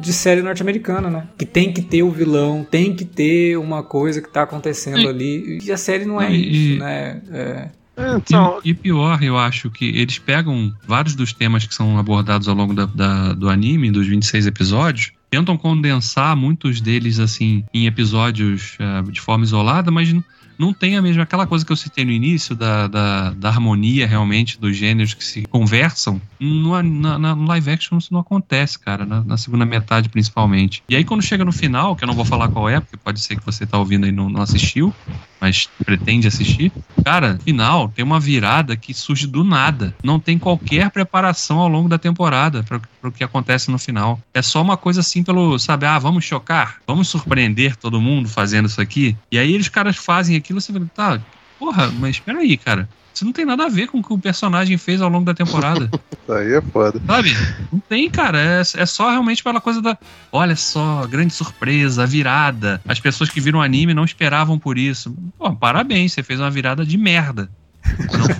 de série norte-americana, né? Que tem que ter o vilão, tem que ter uma coisa que tá acontecendo e... ali. E a série não é e... isso, né? É... Então... E, e, pior, eu acho que eles pegam vários dos temas que são abordados ao longo da, da, do anime, dos 26 episódios, tentam condensar muitos deles assim em episódios uh, de forma isolada, mas não tem a mesma aquela coisa que eu citei no início da, da, da harmonia realmente dos gêneros que se conversam. No, na, no live action isso não acontece, cara, na, na, segunda metade principalmente. E aí quando chega no final, que eu não vou falar qual é, porque pode ser que você tá ouvindo aí não, não assistiu, mas pretende assistir. Cara, final tem uma virada que surge do nada. Não tem qualquer preparação ao longo da temporada para o que acontece no final. É só uma coisa assim pelo, sabe, ah, vamos chocar, vamos surpreender todo mundo fazendo isso aqui. E aí eles caras fazem aquilo, você fala, tá, porra, mas espera aí, cara. Isso não tem nada a ver com o que o personagem fez ao longo da temporada. Aí é foda. Sabe? Não tem, cara. É, é só realmente pela coisa da. Olha só, grande surpresa, virada. As pessoas que viram o anime não esperavam por isso. Pô, parabéns, você fez uma virada de merda.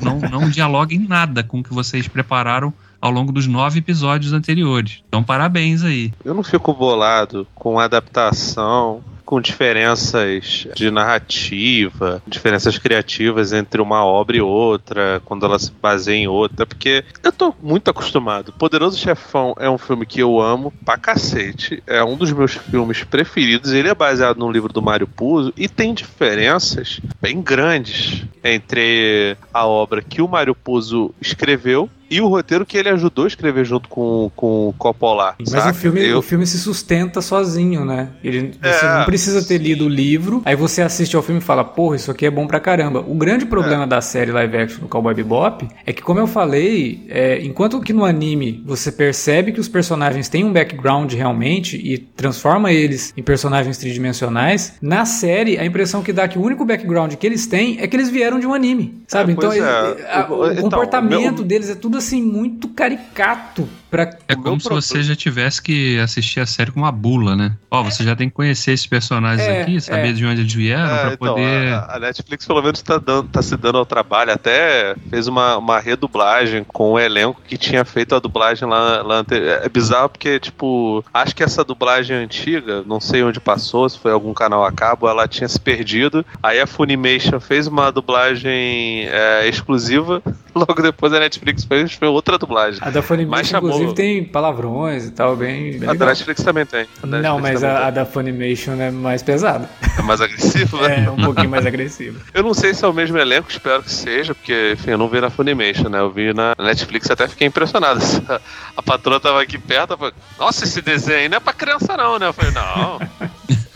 Não, não, não dialoga em nada com o que vocês prepararam ao longo dos nove episódios anteriores. Então, parabéns aí. Eu não fico bolado com adaptação com diferenças de narrativa, diferenças criativas entre uma obra e outra, quando ela se baseia em outra, porque eu tô muito acostumado. Poderoso Chefão é um filme que eu amo pra cacete, é um dos meus filmes preferidos, ele é baseado num livro do Mário Puzo e tem diferenças bem grandes entre a obra que o Mário Puzo escreveu e o roteiro que ele ajudou a escrever junto com, com o Coppola. Mas saca? o filme, Eu- o filme se sustenta sozinho, né? Ele, você É, não precisa ter lido o livro, aí você assiste ao filme e fala, porra, isso aqui é bom pra caramba. O grande É. problema da série live action do Cowboy Bebop é que, como eu falei, é, enquanto que no anime você percebe que os personagens têm um background realmente e transforma eles em personagens tridimensionais, na série a impressão que dá que o único background que eles têm é que eles vieram de um anime, sabe? É, então, pois é. ele- a- O- o então, comportamento meu- deles é tudo assim muito caricato pra É como se você já tivesse que assistir a série com uma bula, né? Ó, você já tem que conhecer esses personagens É, aqui, saber é. de onde eles vieram, É, pra então, poder. a, a Netflix pelo menos tá, dando, tá se dando ao trabalho, até fez uma, uma redublagem com o elenco que tinha feito a dublagem lá, lá ante- É bizarro porque, tipo, acho que essa dublagem antiga, não sei onde passou, se foi algum canal a cabo, ela tinha se perdido. Aí a Funimation fez uma dublagem é, exclusiva, logo depois a Netflix fez, foi outra dublagem. A da Mas Funimation, chamou- inclusive, tem palavrões e tal, bem, bem A da. Netflix também tem. Da Não, Netflix mas a, a da Funimation é mais pesada. é mais agressiva. É, um pouquinho mais agressiva. Eu não sei se é o mesmo elenco, espero que seja, porque, enfim, eu não vi na Funimation, né? Eu vi na Netflix até fiquei impressionado. A patroa tava aqui perto, falei, nossa, esse desenho aí não é pra criança não, né? Eu falei, não.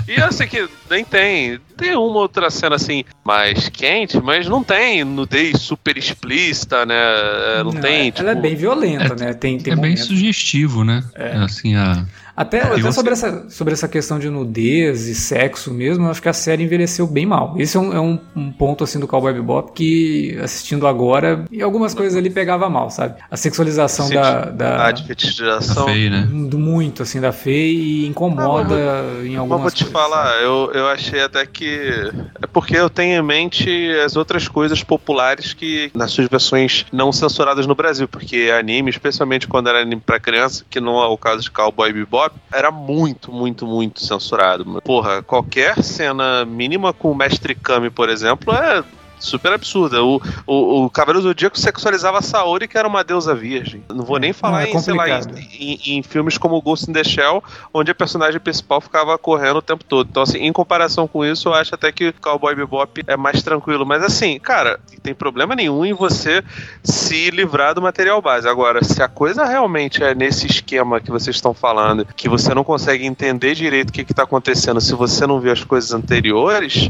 E eu sei que nem tem. Tem uma outra cena assim mais quente, mas não tem nudez super explícita, né? É, Não, tem, tipo. Ela é bem violenta, né? Tem, tem é bem momentos. sugestivo, né? Assim, a. Até, Não, até sobre, essa, sobre essa questão de nudez e sexo mesmo, eu acho que a série envelheceu bem mal. Esse é um, é um, um ponto assim do Cowboy Bebop que, assistindo agora, e algumas coisas ali pegava mal, sabe? A sexualização da, da, A fetichização. Fei, né? do muito assim da Fei e incomoda em Mas algumas vou te coisas, falar, sabe? eu, eu achei até que. É porque eu tenho em mente as outras coisas populares que, nas suas versões não censuradas no Brasil, porque anime, especialmente quando era anime pra criança, que não é o caso de Cowboy Bebop, era muito, muito, muito censurado. Porra, qualquer cena mínima com o Mestre Kami, por exemplo, é. Super absurda. O, o, o Cavaleiro do Zodíaco sexualizava a Saori, que era uma deusa virgem. Não vou nem falar é em, sei lá, em, em- em filmes como Ghost in the Shell, onde a personagem principal ficava correndo o tempo todo. Então, assim, em comparação com isso, eu acho até que Cowboy Bebop é mais tranquilo. Mas, assim, cara, não tem problema nenhum em você se livrar do material base. Agora, se a coisa realmente é nesse esquema que vocês estão falando, que você não consegue entender direito o que está acontecendo se você não viu as coisas anteriores,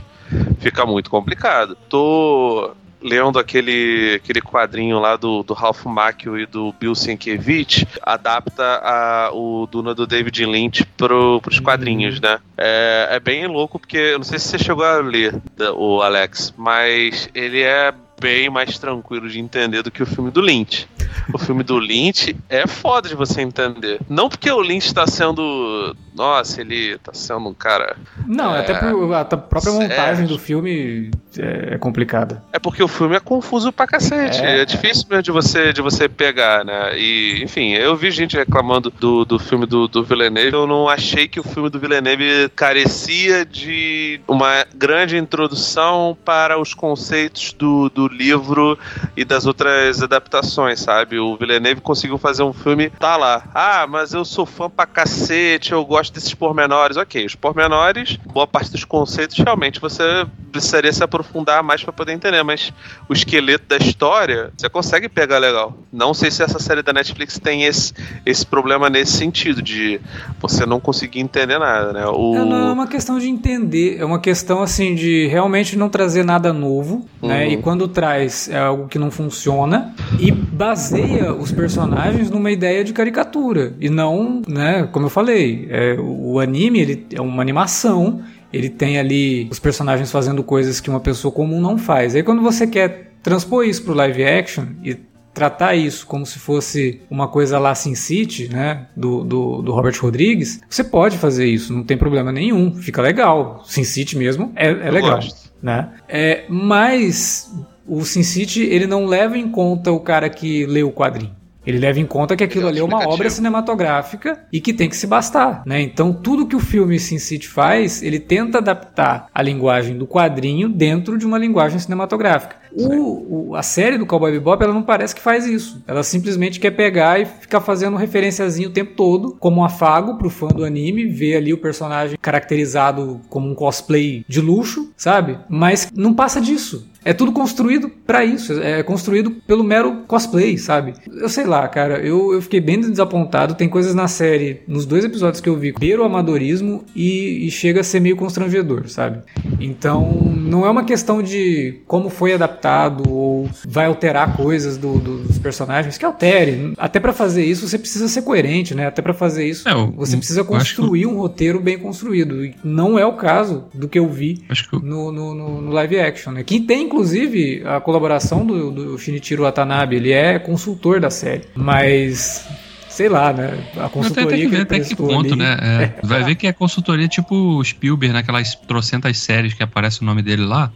fica muito complicado. Tô lendo aquele, aquele quadrinho lá do, do Ralph Macchio e do Bill Sienkiewicz, adapta a, o Duna do David Lynch pro, pros quadrinhos, né? É, é bem louco, porque eu não sei se você chegou a ler o Alex, mas ele é bem mais tranquilo de entender do que o filme do Lynch. O filme do Lynch é foda de você entender. Não porque o Lynch tá sendo. Nossa, ele tá sendo um cara. Não, É, até por, a própria montagem do filme é, é complicada. É porque o filme é confuso pra cacete. É. É, difícil mesmo de você, de você pegar, né? E, enfim, eu vi gente reclamando do, do filme do, do Villeneuve. Eu não achei que o filme do Villeneuve carecia de uma grande introdução para os conceitos do, do livro e das outras adaptações, sabe? O Villeneuve conseguiu fazer um filme, tá lá. Ah, mas eu sou fã pra cacete, eu gosto desses pormenores. Ok, os pormenores, boa parte dos conceitos, realmente você precisaria se aprofundar mais pra poder entender, mas o esqueleto da história, você consegue pegar legal. Não sei se essa série da Netflix tem esse, esse problema nesse sentido, de você não conseguir entender nada, né? O... É, não é uma questão de entender, é uma questão assim de realmente não trazer nada novo, né? Uhum. E quando traz é algo que não funciona e baseia os personagens numa ideia de caricatura e não, né? Como eu falei, é, o anime ele é uma animação. Ele tem ali os personagens fazendo coisas que uma pessoa comum não faz. Aí quando você quer transpor isso pro live action e tratar isso como se fosse uma coisa lá Sin City, né, do, do, do Robert Rodrigues, você pode fazer isso, não tem problema nenhum, fica legal. Sin City mesmo é, é legal, né? É, mas o Sin City ele não leva em conta o cara que lê o quadrinho. Ele leva em conta que aquilo é ali é uma obra cinematográfica e que tem que se bastar, né? Então tudo que o filme Sin City faz, ele tenta adaptar a linguagem do quadrinho dentro de uma linguagem cinematográfica. O, o- a série do Cowboy Bebop, ela não parece que faz isso. Ela simplesmente quer pegar e ficar fazendo referenciazinho o tempo todo, como um afago pro fã do anime, ver ali o personagem caracterizado como um cosplay de luxo, sabe? Mas não passa disso. É tudo construído para isso, é construído pelo mero cosplay, sabe? Eu sei lá, cara, eu, eu fiquei bem desapontado. Tem coisas na série, nos dois episódios que eu vi, beira o amadorismo e, e chega a ser meio constrangedor, sabe? Então, não é uma questão de como foi adaptado ou vai alterar coisas do, do, dos personagens, que altere. Até para fazer isso, você precisa ser coerente, né? Até para fazer isso, é, eu, você precisa construir que... um roteiro bem construído. E não é o caso do que eu vi que... no, no, no, live action, né? Que tem, inclusive, a colaboração do, do Shinichiro Watanabe. Ele é consultor da série. Mas sei lá, né? A consultoria tem, tem que ver até que ponto, ali. né? É, vai ver que é consultoria tipo Spielberg, naquelas trocentas séries que aparece o nome dele lá.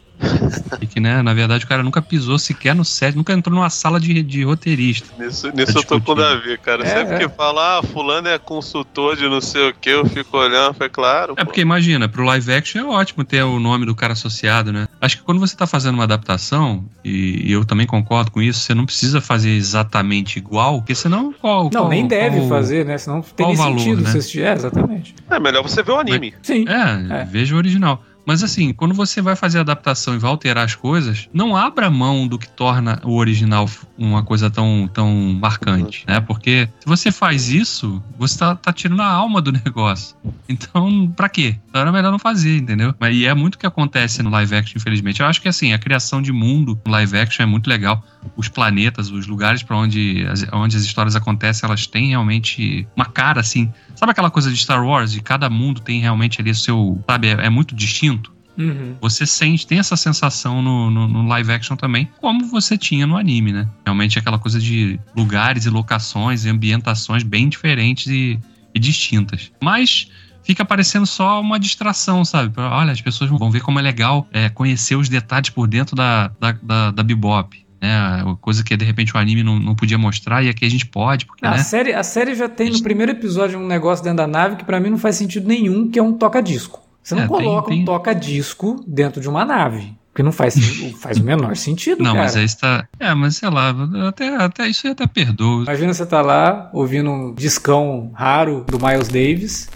E que, né, na verdade, o cara nunca pisou sequer no set, nunca entrou numa sala de, de roteirista. Nisso, nisso eu tô com o Davi, cara. É, Sempre é. que fala, ah, fulano é consultor de não sei o que, eu fico olhando, foi claro. É pô. porque imagina, pro live action é ótimo ter o nome do cara associado, né? Acho que quando você tá fazendo uma adaptação, e, e eu também concordo com isso, você não precisa fazer exatamente igual, porque senão qual. Não, qual, nem deve qual, fazer, né? Senão tem sentido né? assistir. É, exatamente. É melhor você ver o anime. Mas, Sim. É, é, veja o original. Mas assim, quando você vai fazer adaptação e vai alterar as coisas, não abra mão do que torna o original uma coisa tão, tão marcante, né? Porque se você faz isso, você tá, tá tirando a alma do negócio. Então, pra quê? Então era melhor não fazer, entendeu? E é muito o que acontece no live action, infelizmente. Eu acho que assim, a criação de mundo no live action é muito legal. Os planetas, os lugares para onde, as, onde as histórias acontecem, elas têm realmente uma cara assim. Sabe aquela coisa de Star Wars? De cada mundo tem realmente ali o seu. Sabe? é, é muito distinto. Uhum. Você sente, tem essa sensação no, no, no, live action também, como você tinha no anime, né? Realmente aquela coisa de lugares e locações e ambientações bem diferentes e, e distintas. Mas fica parecendo só uma distração, sabe? Olha, as pessoas vão ver como é legal é, conhecer os detalhes por dentro da, da, da, da Bebop. Né, coisa que de repente o anime não, não podia mostrar e aqui a gente pode. Porque, a, né? série, a série já tem no primeiro episódio um negócio dentro da nave que para mim não faz sentido nenhum, que é um toca-disco. Você não é, coloca tem, tem... um toca-disco dentro de uma nave. Porque não faz, faz o menor sentido, não, cara. mas aí está. É, mas sei lá, até, até isso eu até perdoo. Imagina você tá lá ouvindo um discão raro do Miles Davis.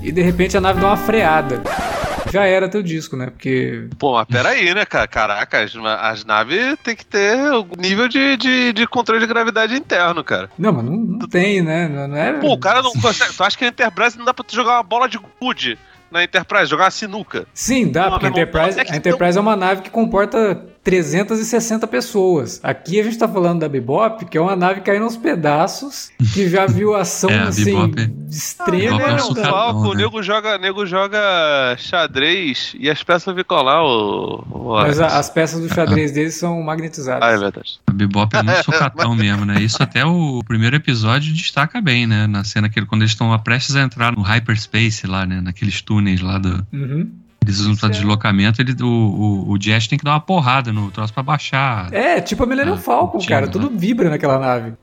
E de repente a nave dá uma freada já era teu disco, né? Porque. Pô, mas peraí, né, cara? Caraca, as, as naves tem que ter o nível de, de, de, controle de gravidade interno, cara. Não, mas não, não tem, né? Não, não é... Pô, o cara não consegue. Tu acha que a Enterprise não dá pra tu jogar uma bola de gude na Enterprise, jogar sinuca? Sim, dá, porque a Enterprise, a Enterprise é uma nave que comporta 360 pessoas. Aqui a gente tá falando da Bebop, que é uma nave caindo aos pedaços, que já viu ação é, assim, extrema. Ah, é um palco, o nego joga, nego joga xadrez e as peças ficam lá. O, o Mas a, as peças do xadrez deles são magnetizadas. Ah, é verdade. A Bebop é muito socatão mesmo, né? Isso até o primeiro episódio destaca bem, né? Na cena que quando eles estão prestes a entrar no hyperspace lá, né? Naqueles túneis lá do. Uhum. Eles usam para deslocamento, ele, o, o, o Jet tem que dar uma porrada no troço para baixar. É, tipo a Millennium ah, Falcon, cara. Tudo vibra naquela nave.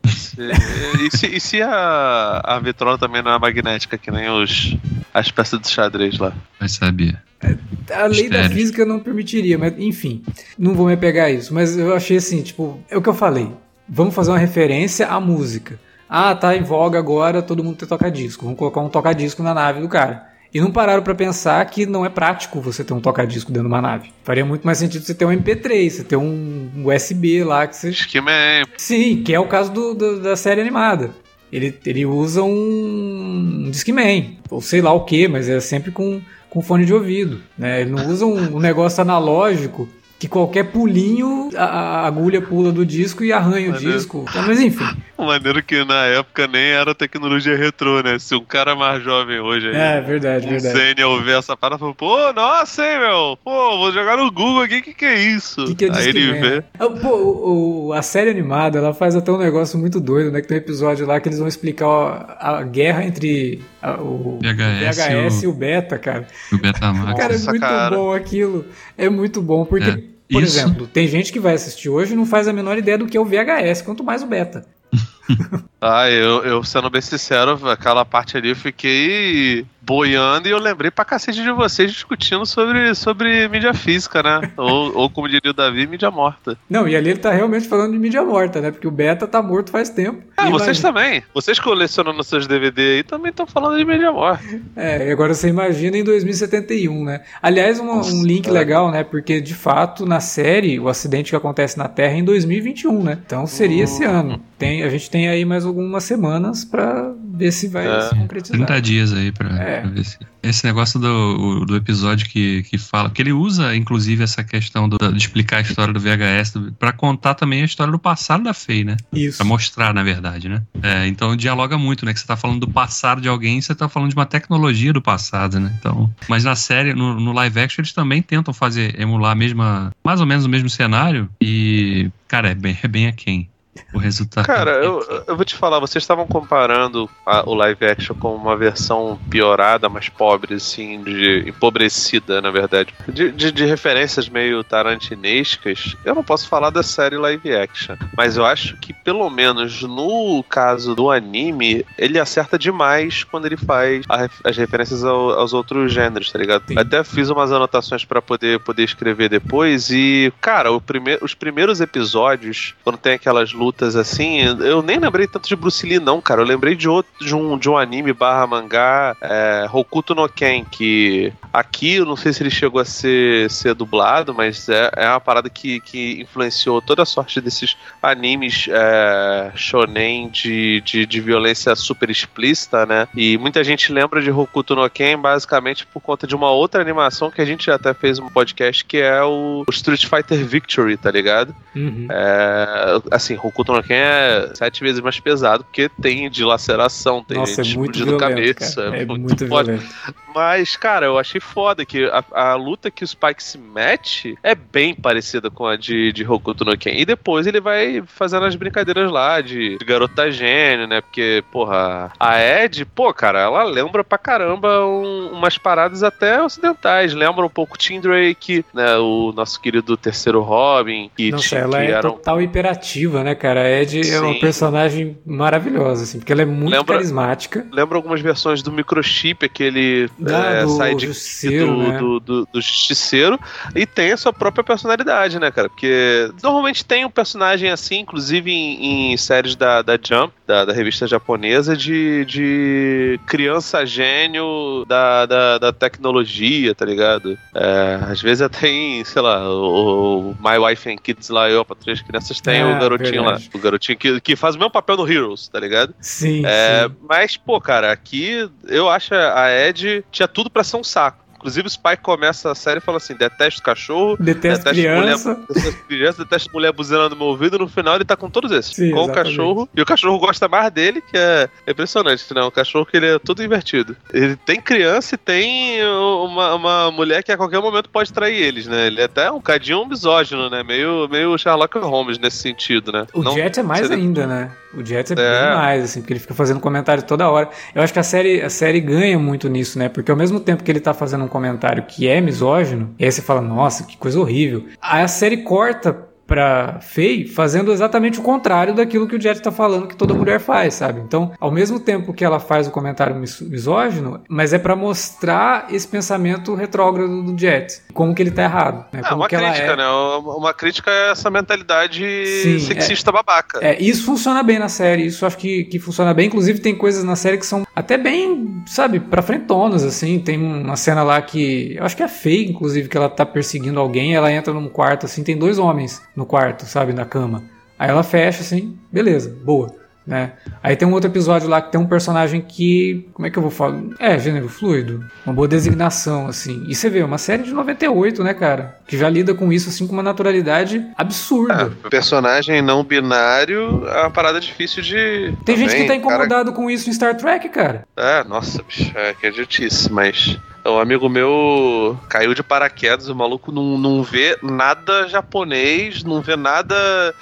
e, se, e se a, a vitrola também não é magnética, que nem os, as peças de xadrez lá? Vai saber. É, a lei da física não permitiria, mas enfim, não vou me pegar a isso. Mas eu achei assim, tipo, é o que eu falei. Vamos fazer uma referência à música. Ah, tá em voga agora, todo mundo tem toca-disco. Vamos colocar um toca-disco na nave do cara. E não pararam para pensar que não é prático você ter um toca-disco dentro de uma nave. Faria muito mais sentido você ter um MP3, você ter um USB lá que você. Discman. Sim, que é o caso do, do, da série animada. Ele, ele usa um, um Discman, ou sei lá o que, mas é sempre com, com fone de ouvido. Né? Ele não usa um, um negócio analógico que qualquer pulinho a, a, agulha pula do disco e arranha Maneiro. o disco. Mas enfim. Maneiro que na época nem era tecnologia retrô, né? Se um cara mais jovem hoje aí. É, verdade, um verdade. Zênia ver essa parada falou, pô, nossa, hein, meu? Pô, vou jogar no Google aqui, o que, que é isso? Que que é aí ele vê. Ah, pô, o, o, a série animada, ela faz até um negócio muito doido, né? Que tem um episódio lá que eles vão explicar a, a guerra entre a, o VHS, VHS e, o, e o Beta, cara. O Beta Max. Cara, é muito cara. bom aquilo. É muito bom, porque. É. Por Isso. exemplo, tem gente que vai assistir hoje e não faz a menor ideia do que é o VHS, quanto mais o beta. ah, eu, eu, sendo bem sincero, aquela parte ali eu fiquei boiando e eu lembrei pra cacete de vocês discutindo sobre, sobre mídia física, né? ou, ou, como diria o Davi, mídia morta. Não, e ali ele tá realmente falando de mídia morta, né? Porque o beta tá morto faz tempo. Ah, vocês também. Vocês colecionando nos seus DVD aí também estão falando de mídia morta. É, e agora você imagina em 2071, né? Aliás, um, um link legal, né? Porque de fato, na série, o acidente que acontece na Terra é em 2021, né? Então seria esse uhum. ano. Tem, a gente tem aí mais algumas semanas para ver se vai é. se concretizar. 30 dias aí pra, é. Se. Esse negócio do, do episódio que, que fala, que ele usa, inclusive, essa questão do, de explicar a história do VHS para contar também a história do passado da FEI, né? Isso. Pra mostrar, na verdade, né? É, então dialoga muito, né? Que você tá falando do passado de alguém você tá falando de uma tecnologia do passado, né? Então, mas na série, no, no live action, eles também tentam fazer, emular a mesma, mais ou menos o mesmo cenário e, cara, é bem, é bem aquém o resultado. Cara, eu, eu vou te falar, vocês estavam comparando a, o live action com uma versão piorada, mais pobre, assim, de empobrecida, na verdade, de, de, de, referências meio tarantinescas. Eu não posso falar da série live action, mas eu acho que pelo menos no caso do anime, ele acerta demais quando ele faz a, as referências ao, aos outros gêneros, tá ligado? Sim. Até fiz umas anotações para poder, poder escrever depois e, cara, o prime os primeiros episódios, quando tem aquelas lutas assim, eu nem lembrei tanto de Bruce Lee, não, cara. Eu lembrei de, outro, de, um, de um anime barra mangá, é, Hokuto no Ken, que aqui eu não sei se ele chegou a ser, ser dublado, mas é, é uma parada que, que influenciou toda a sorte desses animes é, shonen de, de, de violência super explícita, né? E muita gente lembra de Hokuto no Ken basicamente por conta de uma outra animação que a gente até fez um podcast que é o, o Street Fighter Victory, tá ligado? Uhum. É, assim, Hokuto no Ken é sete vezes mais pesado, porque tem dilaceração, tem Nossa, gente é muito violento, cabeça. É, é, muito, muito violento. Mas, cara, eu achei foda que a, a, luta que o Spike se mete é bem parecida com a de, de Hokuto no Ken. E depois ele vai fazendo as brincadeiras lá de, de garota gênio, né? Porque, porra, a Ed, pô, cara, ela lembra pra caramba um, umas paradas até ocidentais. Lembra um pouco Tim Drake, né? O nosso querido terceiro Robin. Que Nossa, ela é total hiperativa, né, cara? A Ed Sim. é uma personagem maravilhosa, assim, porque ela é muito lembra, carismática. Lembra algumas versões do Microchip, aquele ah, é, do, justiceiro, do, né? do, do, do, Justiceiro, e tem a sua própria personalidade, né, cara? Porque normalmente tem um personagem assim, inclusive em, em séries da, da Jump, da, da, revista japonesa, de, de criança gênio da, da, da tecnologia, tá ligado? É, às vezes até em, sei lá, o, o My Wife and Kids lá, eu para três crianças, tem é, o garotinho verdade. Lá. O garotinho que, que faz o mesmo papel no Heroes, tá ligado? Sim, é, sim. Mas, pô, cara, aqui eu acho a Ed tinha tudo para ser um saco. Inclusive, o Spike começa a série e fala assim: detesto cachorro, detesto, detesto criança. mulher, detesto criança, detesto mulher buzinando no meu ouvido. No final, ele tá com todos esses. Sim, com exatamente. o cachorro. E o cachorro gosta mais dele, que é impressionante, né? O cachorro que ele é todo invertido. Ele tem criança e tem uma, uma mulher que a qualquer momento pode trair eles, né? Ele é até um cadinho misógino, né? Meio, meio Sherlock Holmes nesse sentido, né? O Não, Jet é mais ainda, né? O Jet é, é, bem mais, assim, porque ele fica fazendo comentário toda hora. Eu acho que a série, a série ganha muito nisso, né? Porque ao mesmo tempo que ele tá fazendo um comentário que é misógino, e aí você fala, nossa, que coisa horrível. Aí a série corta pra Faye fazendo exatamente o contrário daquilo que o Jet tá falando que toda mulher faz, sabe? Então, ao mesmo tempo que ela faz o comentário misógino, mas é para mostrar esse pensamento retrógrado do Jet, como que ele tá errado, né? É, uma crítica, é... né? Uma crítica a essa mentalidade Sim, sexista é, babaca. É, isso funciona bem na série, isso acho que, que funciona bem, inclusive tem coisas na série que são até bem, sabe, pra frentonas, assim, tem uma cena lá que, eu acho que é feia, inclusive, que ela tá perseguindo alguém, ela entra num quarto, assim, tem dois homens no quarto, sabe, na cama. Aí ela fecha assim, beleza, boa. Né? Aí tem um outro episódio lá que tem um personagem que. Como é que eu vou falar? É, gênero fluido. Uma boa designação, assim. E você vê, uma série de 98, né, cara? Que já lida com isso, assim, com uma naturalidade absurda. É, personagem não binário é uma parada difícil de. Tem também, gente que tá incomodado cara... com isso em Star Trek, cara. É, nossa, bicho, é que é difícil, mas. Um amigo meu caiu de paraquedas, o maluco não, não vê nada japonês, não vê nada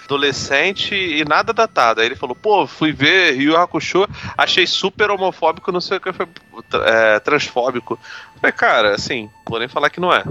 adolescente e nada datado. Aí ele falou, pô, fui ver Yu Hakusho, achei super homofóbico, não sei o que, foi é, transfóbico. Falei, cara, assim, vou nem falar que não é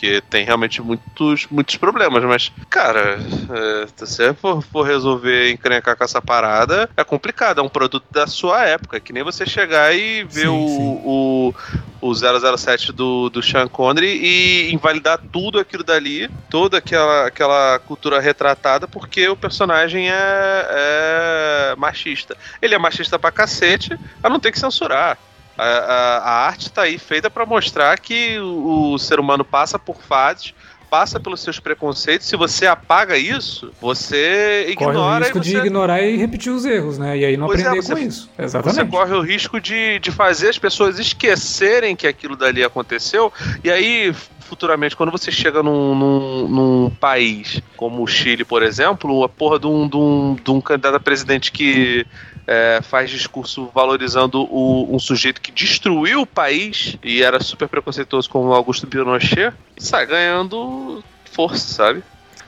porque tem realmente muitos, muitos problemas, mas, cara, é, se você for, for resolver encrencar com essa parada, é complicado, é um produto da sua época, que nem você chegar e ver sim, o, sim. o, o 007 do, do Sean Connery e invalidar tudo aquilo dali, toda aquela, aquela cultura retratada, porque o personagem é, é machista. Ele é machista pra cacete, a não ter que censurar. A, a, a arte está aí feita para mostrar que o, o, ser humano passa por fases, passa pelos seus preconceitos. Se você apaga isso, você ignora. Corre o risco você... de ignorar e repetir os erros, né? E aí não pois é, aprender é, você, com isso. Exatamente. Você corre o risco de, de fazer as pessoas esquecerem que aquilo dali aconteceu. E aí futuramente, quando você chega num, num, num, país como o Chile, por exemplo, a porra de um, de um, de um candidato a presidente que é, faz discurso valorizando o, um sujeito que destruiu o país e era super preconceituoso como Augusto Pinochet, sai ganhando força, sabe?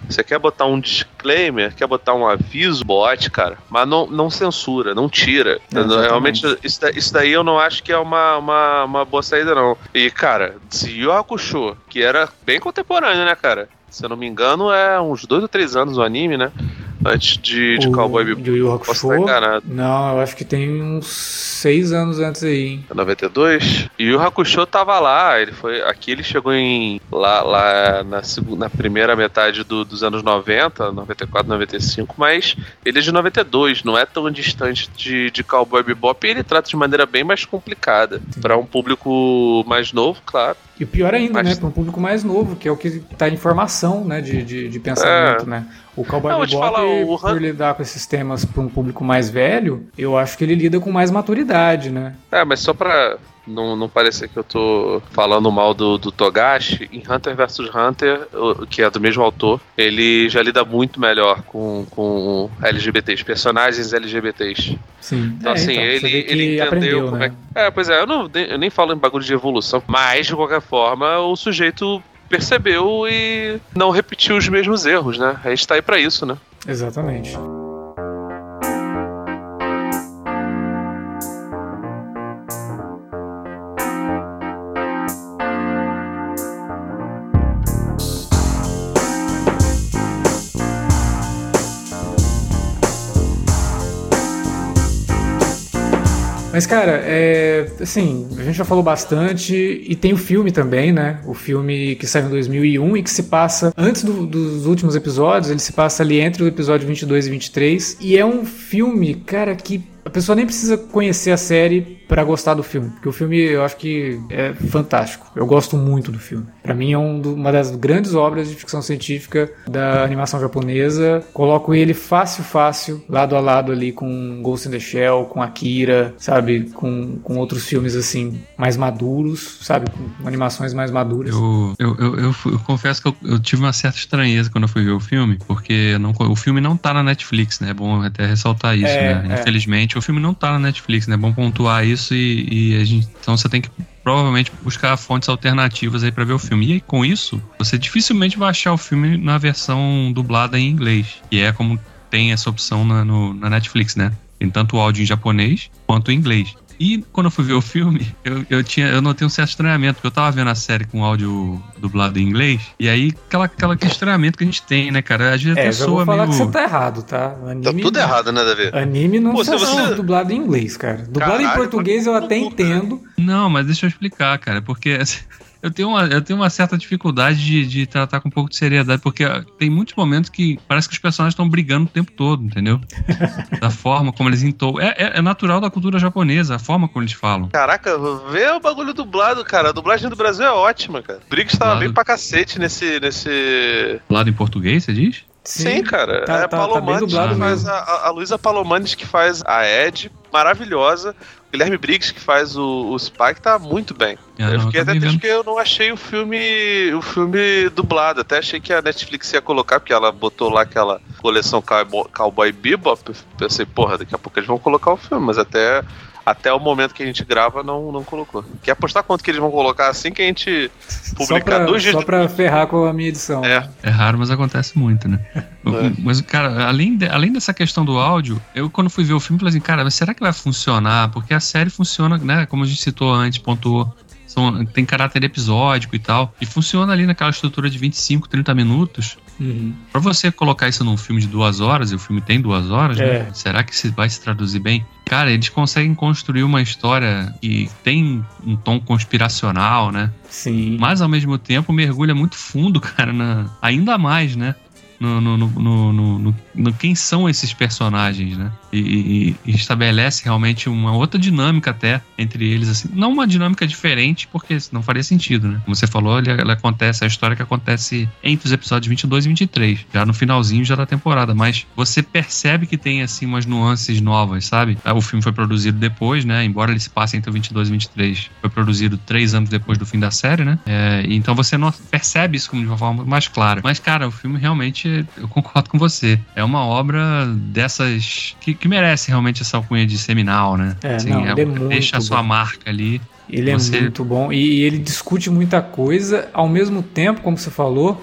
Você quer botar um disclaimer, quer botar um aviso, bote, cara, mas não, não censura, não tira. É, Realmente, isso, isso, daí eu não acho que é uma, uma, uma boa saída, não. E, cara, se Hakusho, que era bem contemporâneo, né, cara? Se eu não me engano, é uns dois ou três anos o anime, né? Antes de, de o, Cowboy Bebop. Yu Yu Hakusho? Não, eu acho que tem uns seis anos antes aí, hein? 92? E o Hakusho tava lá, ele foi. Aqui ele chegou em. lá, lá na, na primeira metade do, dos anos 90, 94, 95, mas ele é de 92, não é tão distante de, de Cowboy Bebop e ele trata de maneira bem mais complicada. para um público mais novo, claro. E pior ainda, Mas... né? Para um público mais novo, que é o que está em formação né, de, de, de pensamento, é. né? O Cowboy Bebop, falar, o... por lidar com esses temas para um público mais velho, eu acho que ele lida com mais maturidade, né? É, mas só para não, não parecer que eu tô falando mal do, do Togashi, em Hunter vs Hunter, que é do mesmo autor, ele já lida muito melhor com, com LGBTs, personagens LGBTs. Sim. Então, é, assim, então, ele, ele entendeu aprendeu, como né? é. É, pois é, eu, não, eu nem falo em bagulho de evolução, mas de qualquer forma, o sujeito percebeu e não repetiu os mesmos erros, né? A gente tá aí pra isso, né? Exatamente. Mas, cara, é, assim, a gente já falou bastante e tem o filme também, né? O filme que saiu em 2001 e que se passa antes do, dos últimos episódios, ele se passa ali entre o episódio 22 e 23. E é um filme, cara, que a pessoa nem precisa conhecer a série para gostar do filme, porque o filme eu acho que é fantástico. Eu gosto muito do filme. Para mim é um do, uma das grandes obras de ficção científica da animação japonesa. Coloco ele fácil, fácil, lado a lado ali com Ghost in the Shell, com Akira, sabe, com, com outros filmes assim mais maduros, sabe, com animações mais maduras. Eu, eu, eu, eu, eu confesso que eu, eu, tive uma certa estranheza quando eu fui ver o filme, porque não, o filme não tá na Netflix, né? É bom até ressaltar isso, é, né? É. Infelizmente o filme não tá na Netflix, né? É bom pontuar isso e, e a gente, então você tem que provavelmente buscar fontes alternativas aí para ver o filme. E aí, com isso, você dificilmente vai achar o filme na versão dublada em inglês, que é como tem essa opção na, no, na Netflix, né? Tem tanto o áudio em japonês quanto em inglês. E quando eu fui ver o filme, eu, eu, tinha, eu notei um certo estranhamento, porque eu tava vendo a série com áudio dublado em inglês, e aí aquela, aquela estranhamento que a gente tem, né, cara? Às vezes é, a pessoa. Eu vou falar meio... que você tá errado, tá? Anime, tá tudo errado, né, Davi? Anime não Pô, se você... dublado em inglês, cara. Dublado Caralho, em português eu até entendo. Não, mas deixa eu explicar, cara, porque eu tenho uma, eu tenho uma certa dificuldade de, de tratar com um pouco de seriedade, porque tem muitos momentos que parece que os personagens estão brigando o tempo todo, entendeu? da forma como eles entoam. É, é, é, natural da cultura japonesa, a forma como eles falam. Caraca, vê o bagulho dublado, cara. A dublagem do Brasil é ótima, cara. Briggs estava bem pra cacete nesse. nesse... Dublado em português, você diz? Sim, Sim cara. Tá, é tá, Palomanes tá dublado, que faz a, a Luísa Palomanes que faz a Ed, maravilhosa. Guilherme Briggs, que faz o, o Spike, tá muito bem. Ah, eu fiquei até triste porque eu não achei o filme o filme dublado. Até achei que a Netflix ia colocar, porque ela botou lá aquela coleção Cowboy, Cowboy Bebop. Pensei, porra, daqui a pouco eles vão colocar o filme, mas até até o momento que a gente grava não, não colocou. Quer apostar quanto que eles vão colocar assim que a gente publicar só dois dias? Só pra ferrar com a minha edição. É. É raro, mas acontece muito, né? É. Mas, cara, além, de, além dessa questão do áudio, eu quando fui ver o filme, falei assim, cara, mas será que vai funcionar? Porque a série funciona, né? Como a gente citou antes, pontuou São, tem caráter episódico e tal. E funciona ali naquela estrutura de 25, 30 minutos. Uhum. Pra você colocar isso num filme de duas horas, e o filme tem duas horas, É. né? Será que se vai se traduzir bem? Cara, eles conseguem construir uma história que tem um tom conspiracional, né? Sim. Mas ao mesmo tempo mergulha muito fundo, cara, na- ainda mais, né? No, no, no, no, no- quem são esses personagens, né? E, e- estabelece realmente uma outra dinâmica até entre eles, assim. Não uma dinâmica diferente, porque não faria sentido, né? Como você falou, ele, ela acontece, a história que acontece entre os episódios 22 e 23, já no finalzinho já da temporada. Mas você percebe que tem, assim, umas nuances novas, sabe? Ah, O filme foi produzido depois, né? Embora ele se passe entre o 22 e 23, foi produzido três anos depois do fim da série, né? É, então você não percebe isso como de uma forma mais clara. Mas, cara, o filme realmente, eu concordo com você. É uma obra dessas que, que merece realmente essa alcunha de seminal, né? É, não, ele é muito deixa a sua bom. marca ali. Ele Você- é muito bom e, e ele discute muita coisa, ao mesmo tempo, como você falou,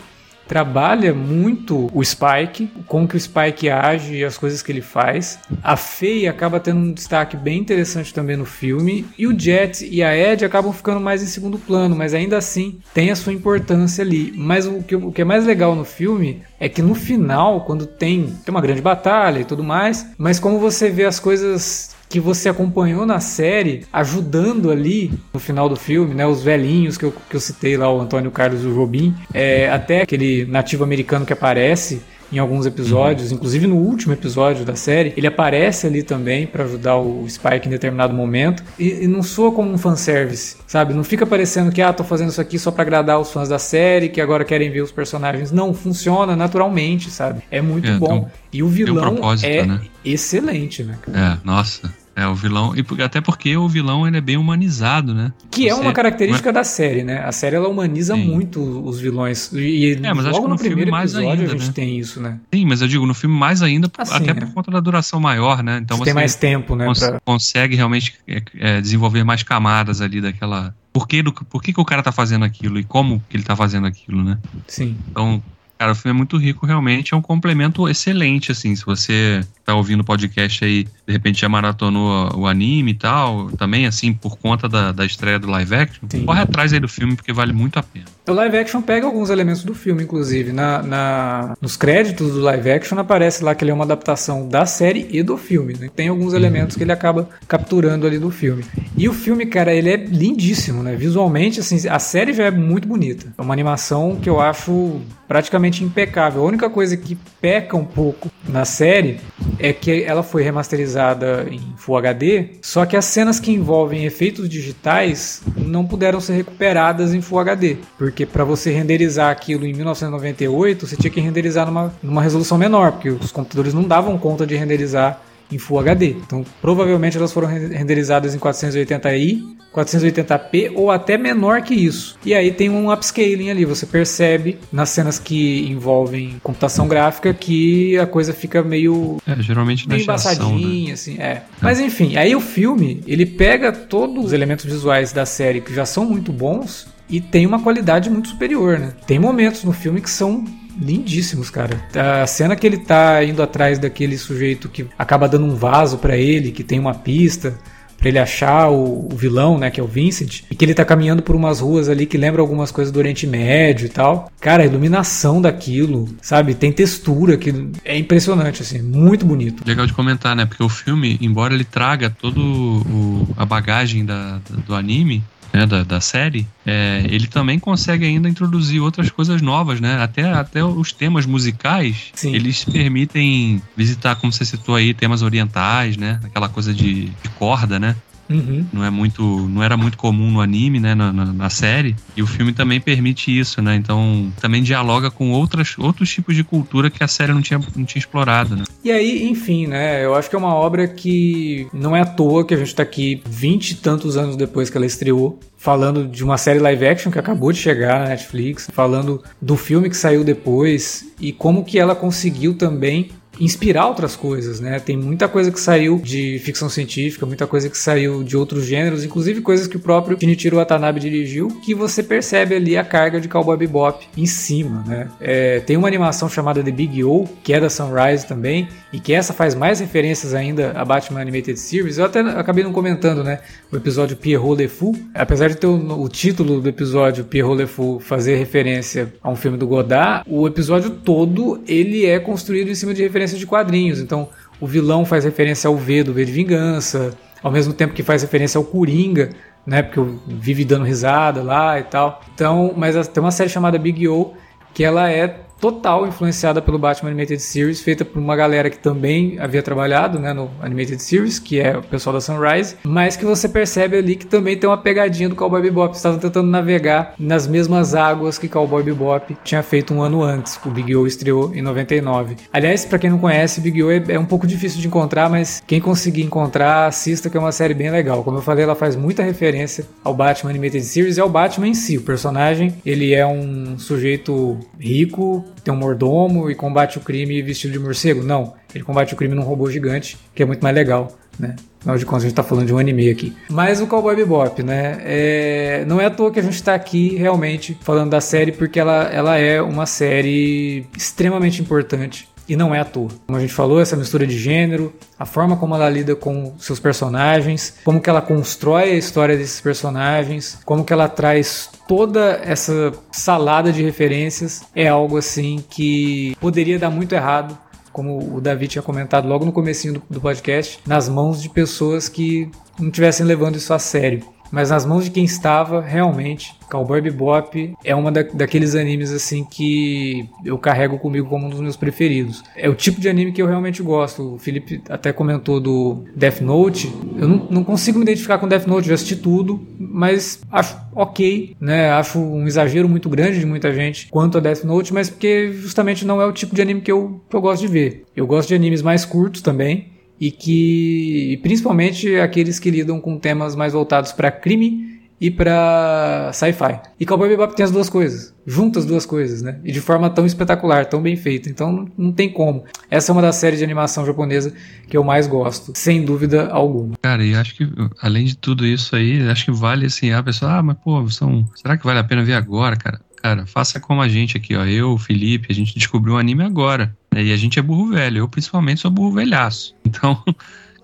trabalha muito o Spike, como que o Spike age e as coisas que ele faz. A Faye acaba tendo um destaque bem interessante também no filme, e o Jet e a Ed acabam ficando mais em segundo plano, mas ainda assim tem a sua importância ali. Mas o que, o que é mais legal no filme é que no final, quando tem, tem uma grande batalha e tudo mais, mas como você vê as coisas que você acompanhou na série, ajudando ali no final do filme, né? Os velhinhos que eu, que eu citei lá, o Antônio Carlos e o Robin, é, até aquele nativo americano que aparece em alguns episódios, inclusive no último episódio da série, ele aparece ali também pra ajudar o Spike em determinado momento e, e não soa como um fanservice, sabe? Não fica parecendo que, ah, tô fazendo isso aqui só pra agradar os fãs da série, que agora querem ver os personagens. Não, funciona naturalmente, sabe? É muito É, bom. e o vilão é né? excelente, né? cara? É, nossa. É, o vilão. E até porque o vilão ele é bem humanizado, né? Que é Você- uma característica da série, né? A série ela humaniza Sim. muito os vilões. E É, mas acho que no no filme primeiro mais episódio ainda, a gente né? tem isso, né? Sim, mas eu digo, no filme mais ainda, Ah, sim, até é. por conta da duração maior, né? Então Você você tem mais tempo, né? cons- pra- consegue realmente é, é, desenvolver mais camadas ali daquela. Por que, do, por que, que o cara tá fazendo aquilo e como que ele tá fazendo aquilo, né? Sim. Então, cara, o filme é muito rico, realmente. É um complemento excelente, assim. Se você tá ouvindo o podcast aí, de repente já maratonou o anime e tal, também, assim, por conta da, da estreia do live action, Sim. corre atrás aí do filme, porque vale muito a pena. O live action pega alguns elementos do filme, inclusive. Na, na- nos créditos do live action aparece lá que ele é uma adaptação da série e do filme. Né? Tem alguns elementos que ele acaba capturando ali do filme. E o filme, cara, ele é lindíssimo, né? Visualmente, assim, a série já é muito bonita. É uma animação que eu acho praticamente impecável. A única coisa que peca um pouco na série é que ela foi remasterizada em Full HD, só que as cenas que envolvem efeitos digitais não puderam ser recuperadas em Full HD, porque para você renderizar aquilo em 1998, você tinha que renderizar numa, numa resolução menor, porque os computadores não davam conta de renderizar em Full HD. Então, provavelmente elas foram ren- renderizadas em 480i, 480p ou até menor que isso. E aí tem um upscaling ali, você percebe nas cenas que envolvem computação gráfica que a coisa fica meio É, geralmente meio né? embaçadinha, assim, é. Mas enfim, aí o filme, ele pega todos os elementos visuais da série que já são muito bons e tem uma qualidade muito superior, né? Tem momentos no filme que são lindíssimos, cara. A cena que ele tá indo atrás daquele sujeito que acaba dando um vaso pra ele, que tem uma pista pra ele achar o, o vilão, né, que é o Vincent, e que ele tá caminhando por umas ruas ali que lembram algumas coisas do Oriente Médio e tal. Cara, a iluminação daquilo, sabe? Tem textura que é impressionante assim, muito bonito. Legal de comentar, né? Porque o filme, embora ele traga todo o, a bagagem da- do anime, né, da, da série, é, ele também consegue ainda introduzir outras coisas novas, né? Até, até os temas musicais, Sim. eles permitem visitar, como você citou aí, temas orientais, né? Aquela coisa de, de corda, né? Uhum. não é muito não era muito comum no anime né na, na, na série e o filme também permite isso né então também dialoga com outras outros tipos de cultura que a série não tinha não tinha explorado né E aí, enfim, né? Eu acho que é uma obra que não é à toa que a gente tá aqui vinte e tantos anos depois que ela estreou, falando de uma série live action que acabou de chegar na Netflix, falando do filme que saiu depois e como que ela conseguiu também inspirar outras coisas, né? Tem muita coisa que saiu de ficção científica, muita coisa que saiu de outros gêneros, inclusive coisas que o próprio Shinichiro Watanabe dirigiu, que você percebe ali a carga de Cowboy Bebop em cima, né? É, tem uma animação chamada The Big O, que é da Sunrise também, e que essa faz mais referências ainda a Batman Animated Series. Eu até acabei não comentando, né? O episódio Pierrot Le Fou, apesar de ter o, o título do episódio Pierrot Le Fou fazer referência a um filme do Godard, o episódio todo ele é construído em cima de referências de quadrinhos. Então, o vilão faz referência ao V do V de Vingança, ao mesmo tempo que faz referência ao Coringa, né? Porque vive dando risada lá e tal. Então, mas tem uma série chamada Big O que ela é total influenciada pelo Batman Animated Series, feita por uma galera que também havia trabalhado né, no Animated Series, que é o pessoal da Sunrise, mas que você percebe ali que também tem uma pegadinha do Cowboy Bebop. Estavam tentando navegar nas mesmas águas que Cowboy Bebop tinha feito um ano antes. O Big O estreou em 99. Aliás, para quem não conhece, Big O é, é um pouco difícil de encontrar, mas quem conseguir encontrar, assista, que é uma série bem legal. Como eu falei, ela faz muita referência ao Batman Animated Series e ao Batman em si. O personagem, ele é um sujeito rico, tem um mordomo e combate o crime vestido de morcego. Não, ele combate o crime num robô gigante, que é muito mais legal, né? Afinal de contas, a gente tá falando de um anime aqui. Mas o Cowboy Bebop, né? É... Não é à toa que a gente tá aqui realmente falando da série, porque ela, ela é uma série extremamente importante e não é à toa. Como a gente falou, essa mistura de gênero, a forma como ela lida com seus personagens, como que ela constrói a história desses personagens, como que ela traz toda essa salada de referências, é algo assim que poderia dar muito errado, como o Davi tinha comentado logo no comecinho do, do podcast, nas mãos de pessoas que não estivessem levando isso a sério mas nas mãos de quem estava, realmente, Cowboy Bebop é uma da, daqueles animes assim que eu carrego comigo como um dos meus preferidos. É o tipo de anime que eu realmente gosto. O Felipe até comentou do Death Note. Eu não, não consigo me identificar com Death Note, já assisti tudo, mas acho ok, né? Acho um exagero muito grande de muita gente quanto a Death Note, mas porque justamente não é o tipo de anime que eu, que eu gosto de ver. Eu gosto de animes mais curtos também e que principalmente aqueles que lidam com temas mais voltados para crime e para sci-fi. E Cowboy Bebop tem as duas coisas, juntas as duas coisas, né? E de forma tão espetacular, tão bem feita. Então não tem como. Essa é uma das séries de animação japonesa que eu mais gosto, sem dúvida alguma. Cara, e acho que além de tudo isso aí, acho que vale assim, a pessoa, ah, mas pô, são, será que vale a pena ver agora, cara? Cara, faça como a gente aqui, ó. Eu, o Felipe, a gente descobriu o anime agora. E a gente é burro velho. Eu, principalmente, sou burro velhaço. Então,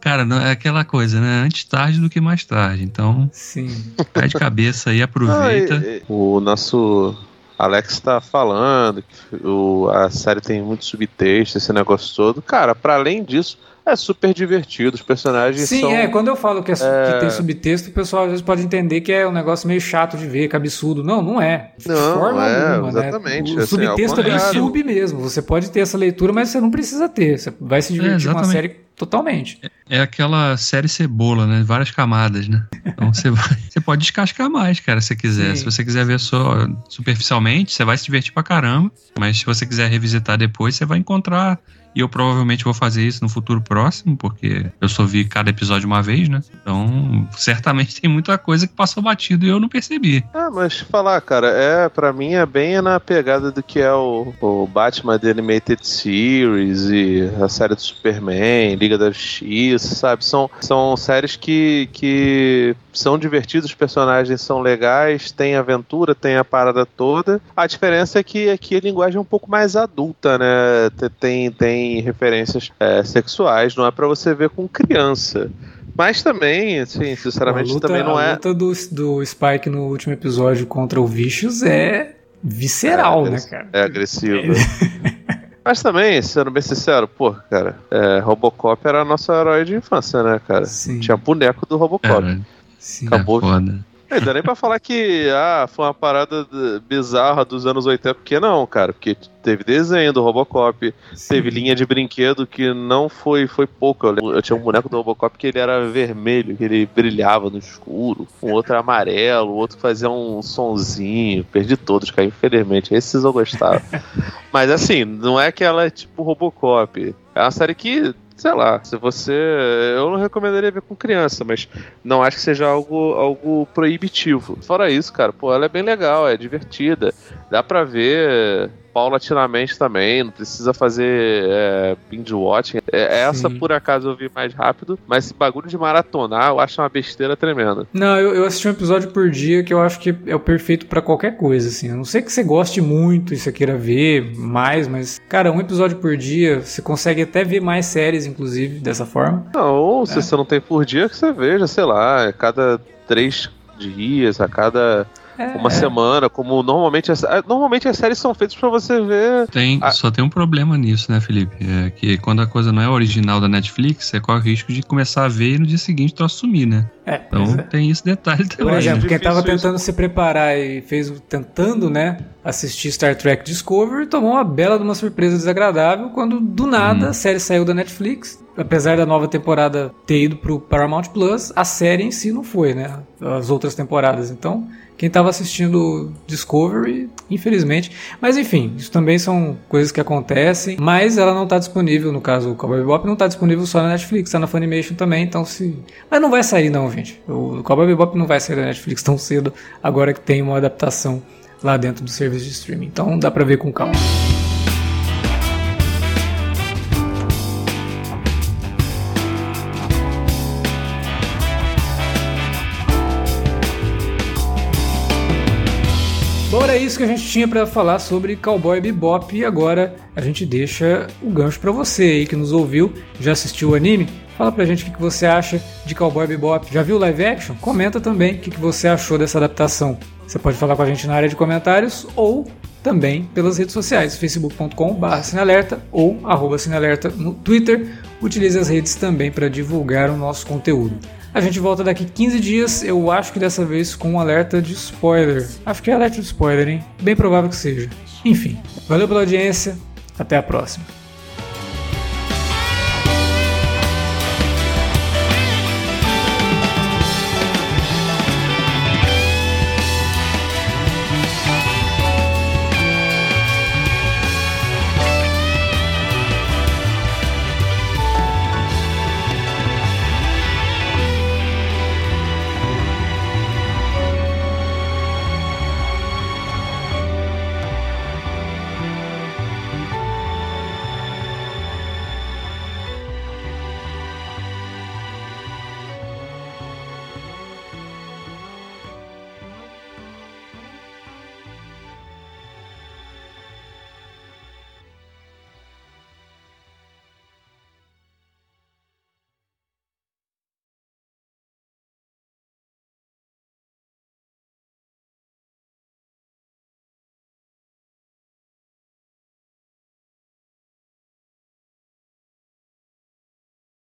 cara, não é aquela coisa, né? Antes tarde do que mais tarde. Então, Sim. cai de cabeça aí, aproveita. Ah, e, e, o nosso Alex tá falando que o, a série tem muito subtexto, esse negócio todo. Cara, para além disso, é super divertido, os personagens Sim, são... é, quando eu falo que, é, é... que, tem subtexto, o pessoal às vezes pode entender que é um negócio meio chato de ver, que absurdo. Não, não é. De não, forma é, alguma, né? exatamente. Né? O assim, subtexto é bem sub mesmo. Você pode ter essa leitura, mas você não precisa ter. Você vai se divertir é, com a série totalmente. É aquela série cebola, né? Várias camadas, né? Então você, vai, você pode descascar mais, cara, se quiser. Sim. Se você quiser ver só superficialmente, você vai se divertir pra caramba. Mas se você quiser revisitar depois, você vai encontrar e eu provavelmente vou fazer isso no futuro próximo, porque eu só vi cada episódio uma vez, né? Então, certamente tem muita coisa que passou batido e eu não percebi. Ah, mas falar, cara, é para mim é bem na pegada do que é o, o Batman The Animated Series e a série do Superman, Liga da Justiça, sabe? São, são séries que, que são divertidos, os personagens são legais, tem aventura, tem a parada toda. A diferença é que aqui a linguagem é um pouco mais adulta, né? Tem, tem referências é, sexuais, não é para você ver com criança. Mas também, assim, sinceramente, luta, também não é. A luta do, do Spike no último episódio contra o Vicious é visceral, é, né, cara? É agressivo. Mas também, sendo bem sincero, pô, cara, é, Robocop era nosso herói de infância, né, cara? Sim. Tinha boneco do Robocop. É, Sim. Acabou. É foda. Não dá nem pra falar que ah, foi uma parada bizarra dos anos 80, porque não, cara, porque teve desenho do Robocop, Sim. teve linha de brinquedo que não foi foi pouco. Eu, eu, tinha um boneco do Robocop que ele era vermelho, que ele brilhava no escuro, um outro era amarelo, o outro fazia um sonzinho. Perdi todos, cara, infelizmente. Esses eu gostava. Mas assim, não é que ela é tipo Robocop. É uma série que sei lá, se você. Eu não recomendaria ver com criança, mas não acho que seja algo, algo proibitivo. Fora isso, cara, pô, ela é bem legal, é divertida. Dá pra ver paulatinamente também, não precisa fazer é, binge watching. É, essa, Sim. por acaso, eu vi mais rápido, mas esse bagulho de maratonar eu acho uma besteira tremenda. Não, eu, eu assisti um episódio por dia que eu acho que é o perfeito para qualquer coisa, assim. A não sei que você goste muito e você queira ver mais, mas, cara, um episódio por dia, você consegue até ver mais séries, inclusive, dessa forma. Não, ou se é. você não tem por dia, que você veja, sei lá, cada três dias, a cada é. uma semana, como normalmente as, é, normalmente as séries são feitas para você ver. Tem, a... Só tem um problema nisso, né, Felipe? É que quando a coisa não é original da Netflix, você corre o risco de começar a ver e no dia seguinte tu assumir, né? É, então é. tem esse detalhe também. Por exemplo, né? quem tava tentando isso. se preparar e fez tentando, né, assistir Star Trek Discovery, tomou uma bela de uma surpresa desagradável quando do nada hum. a série saiu da Netflix. Apesar da nova temporada ter ido pro Paramount Plus, a série em si não foi, né? As outras temporadas. Então, quem estava assistindo Discovery, infelizmente. Mas enfim, isso também são coisas que acontecem. Mas ela não está disponível, no caso o Cowboy Bebop não está disponível só na Netflix, está na Funimation também, então se... Mas não vai sair não, gente. O Cowboy Bebop não vai sair da Netflix tão cedo, agora que tem uma adaptação lá dentro do serviço de streaming. Então dá para ver com calma. Bom, era isso que a gente tinha para falar sobre Cowboy Bebop e agora a gente deixa o gancho para você aí que nos ouviu, já assistiu o anime. Fala pra gente o que você acha de Cowboy Bebop. Já viu live action? Comenta também o que você achou dessa adaptação. Você pode falar com a gente na área de comentários ou também pelas redes sociais, facebook.com.br Cinealerta ou arroba Cinealerta no Twitter. Utilize as redes também para divulgar o nosso conteúdo. A gente volta daqui 15 dias, eu acho que dessa vez com um alerta de spoiler. Acho que é alerta de spoiler, hein? Bem provável que seja. Enfim, valeu pela audiência, até a próxima.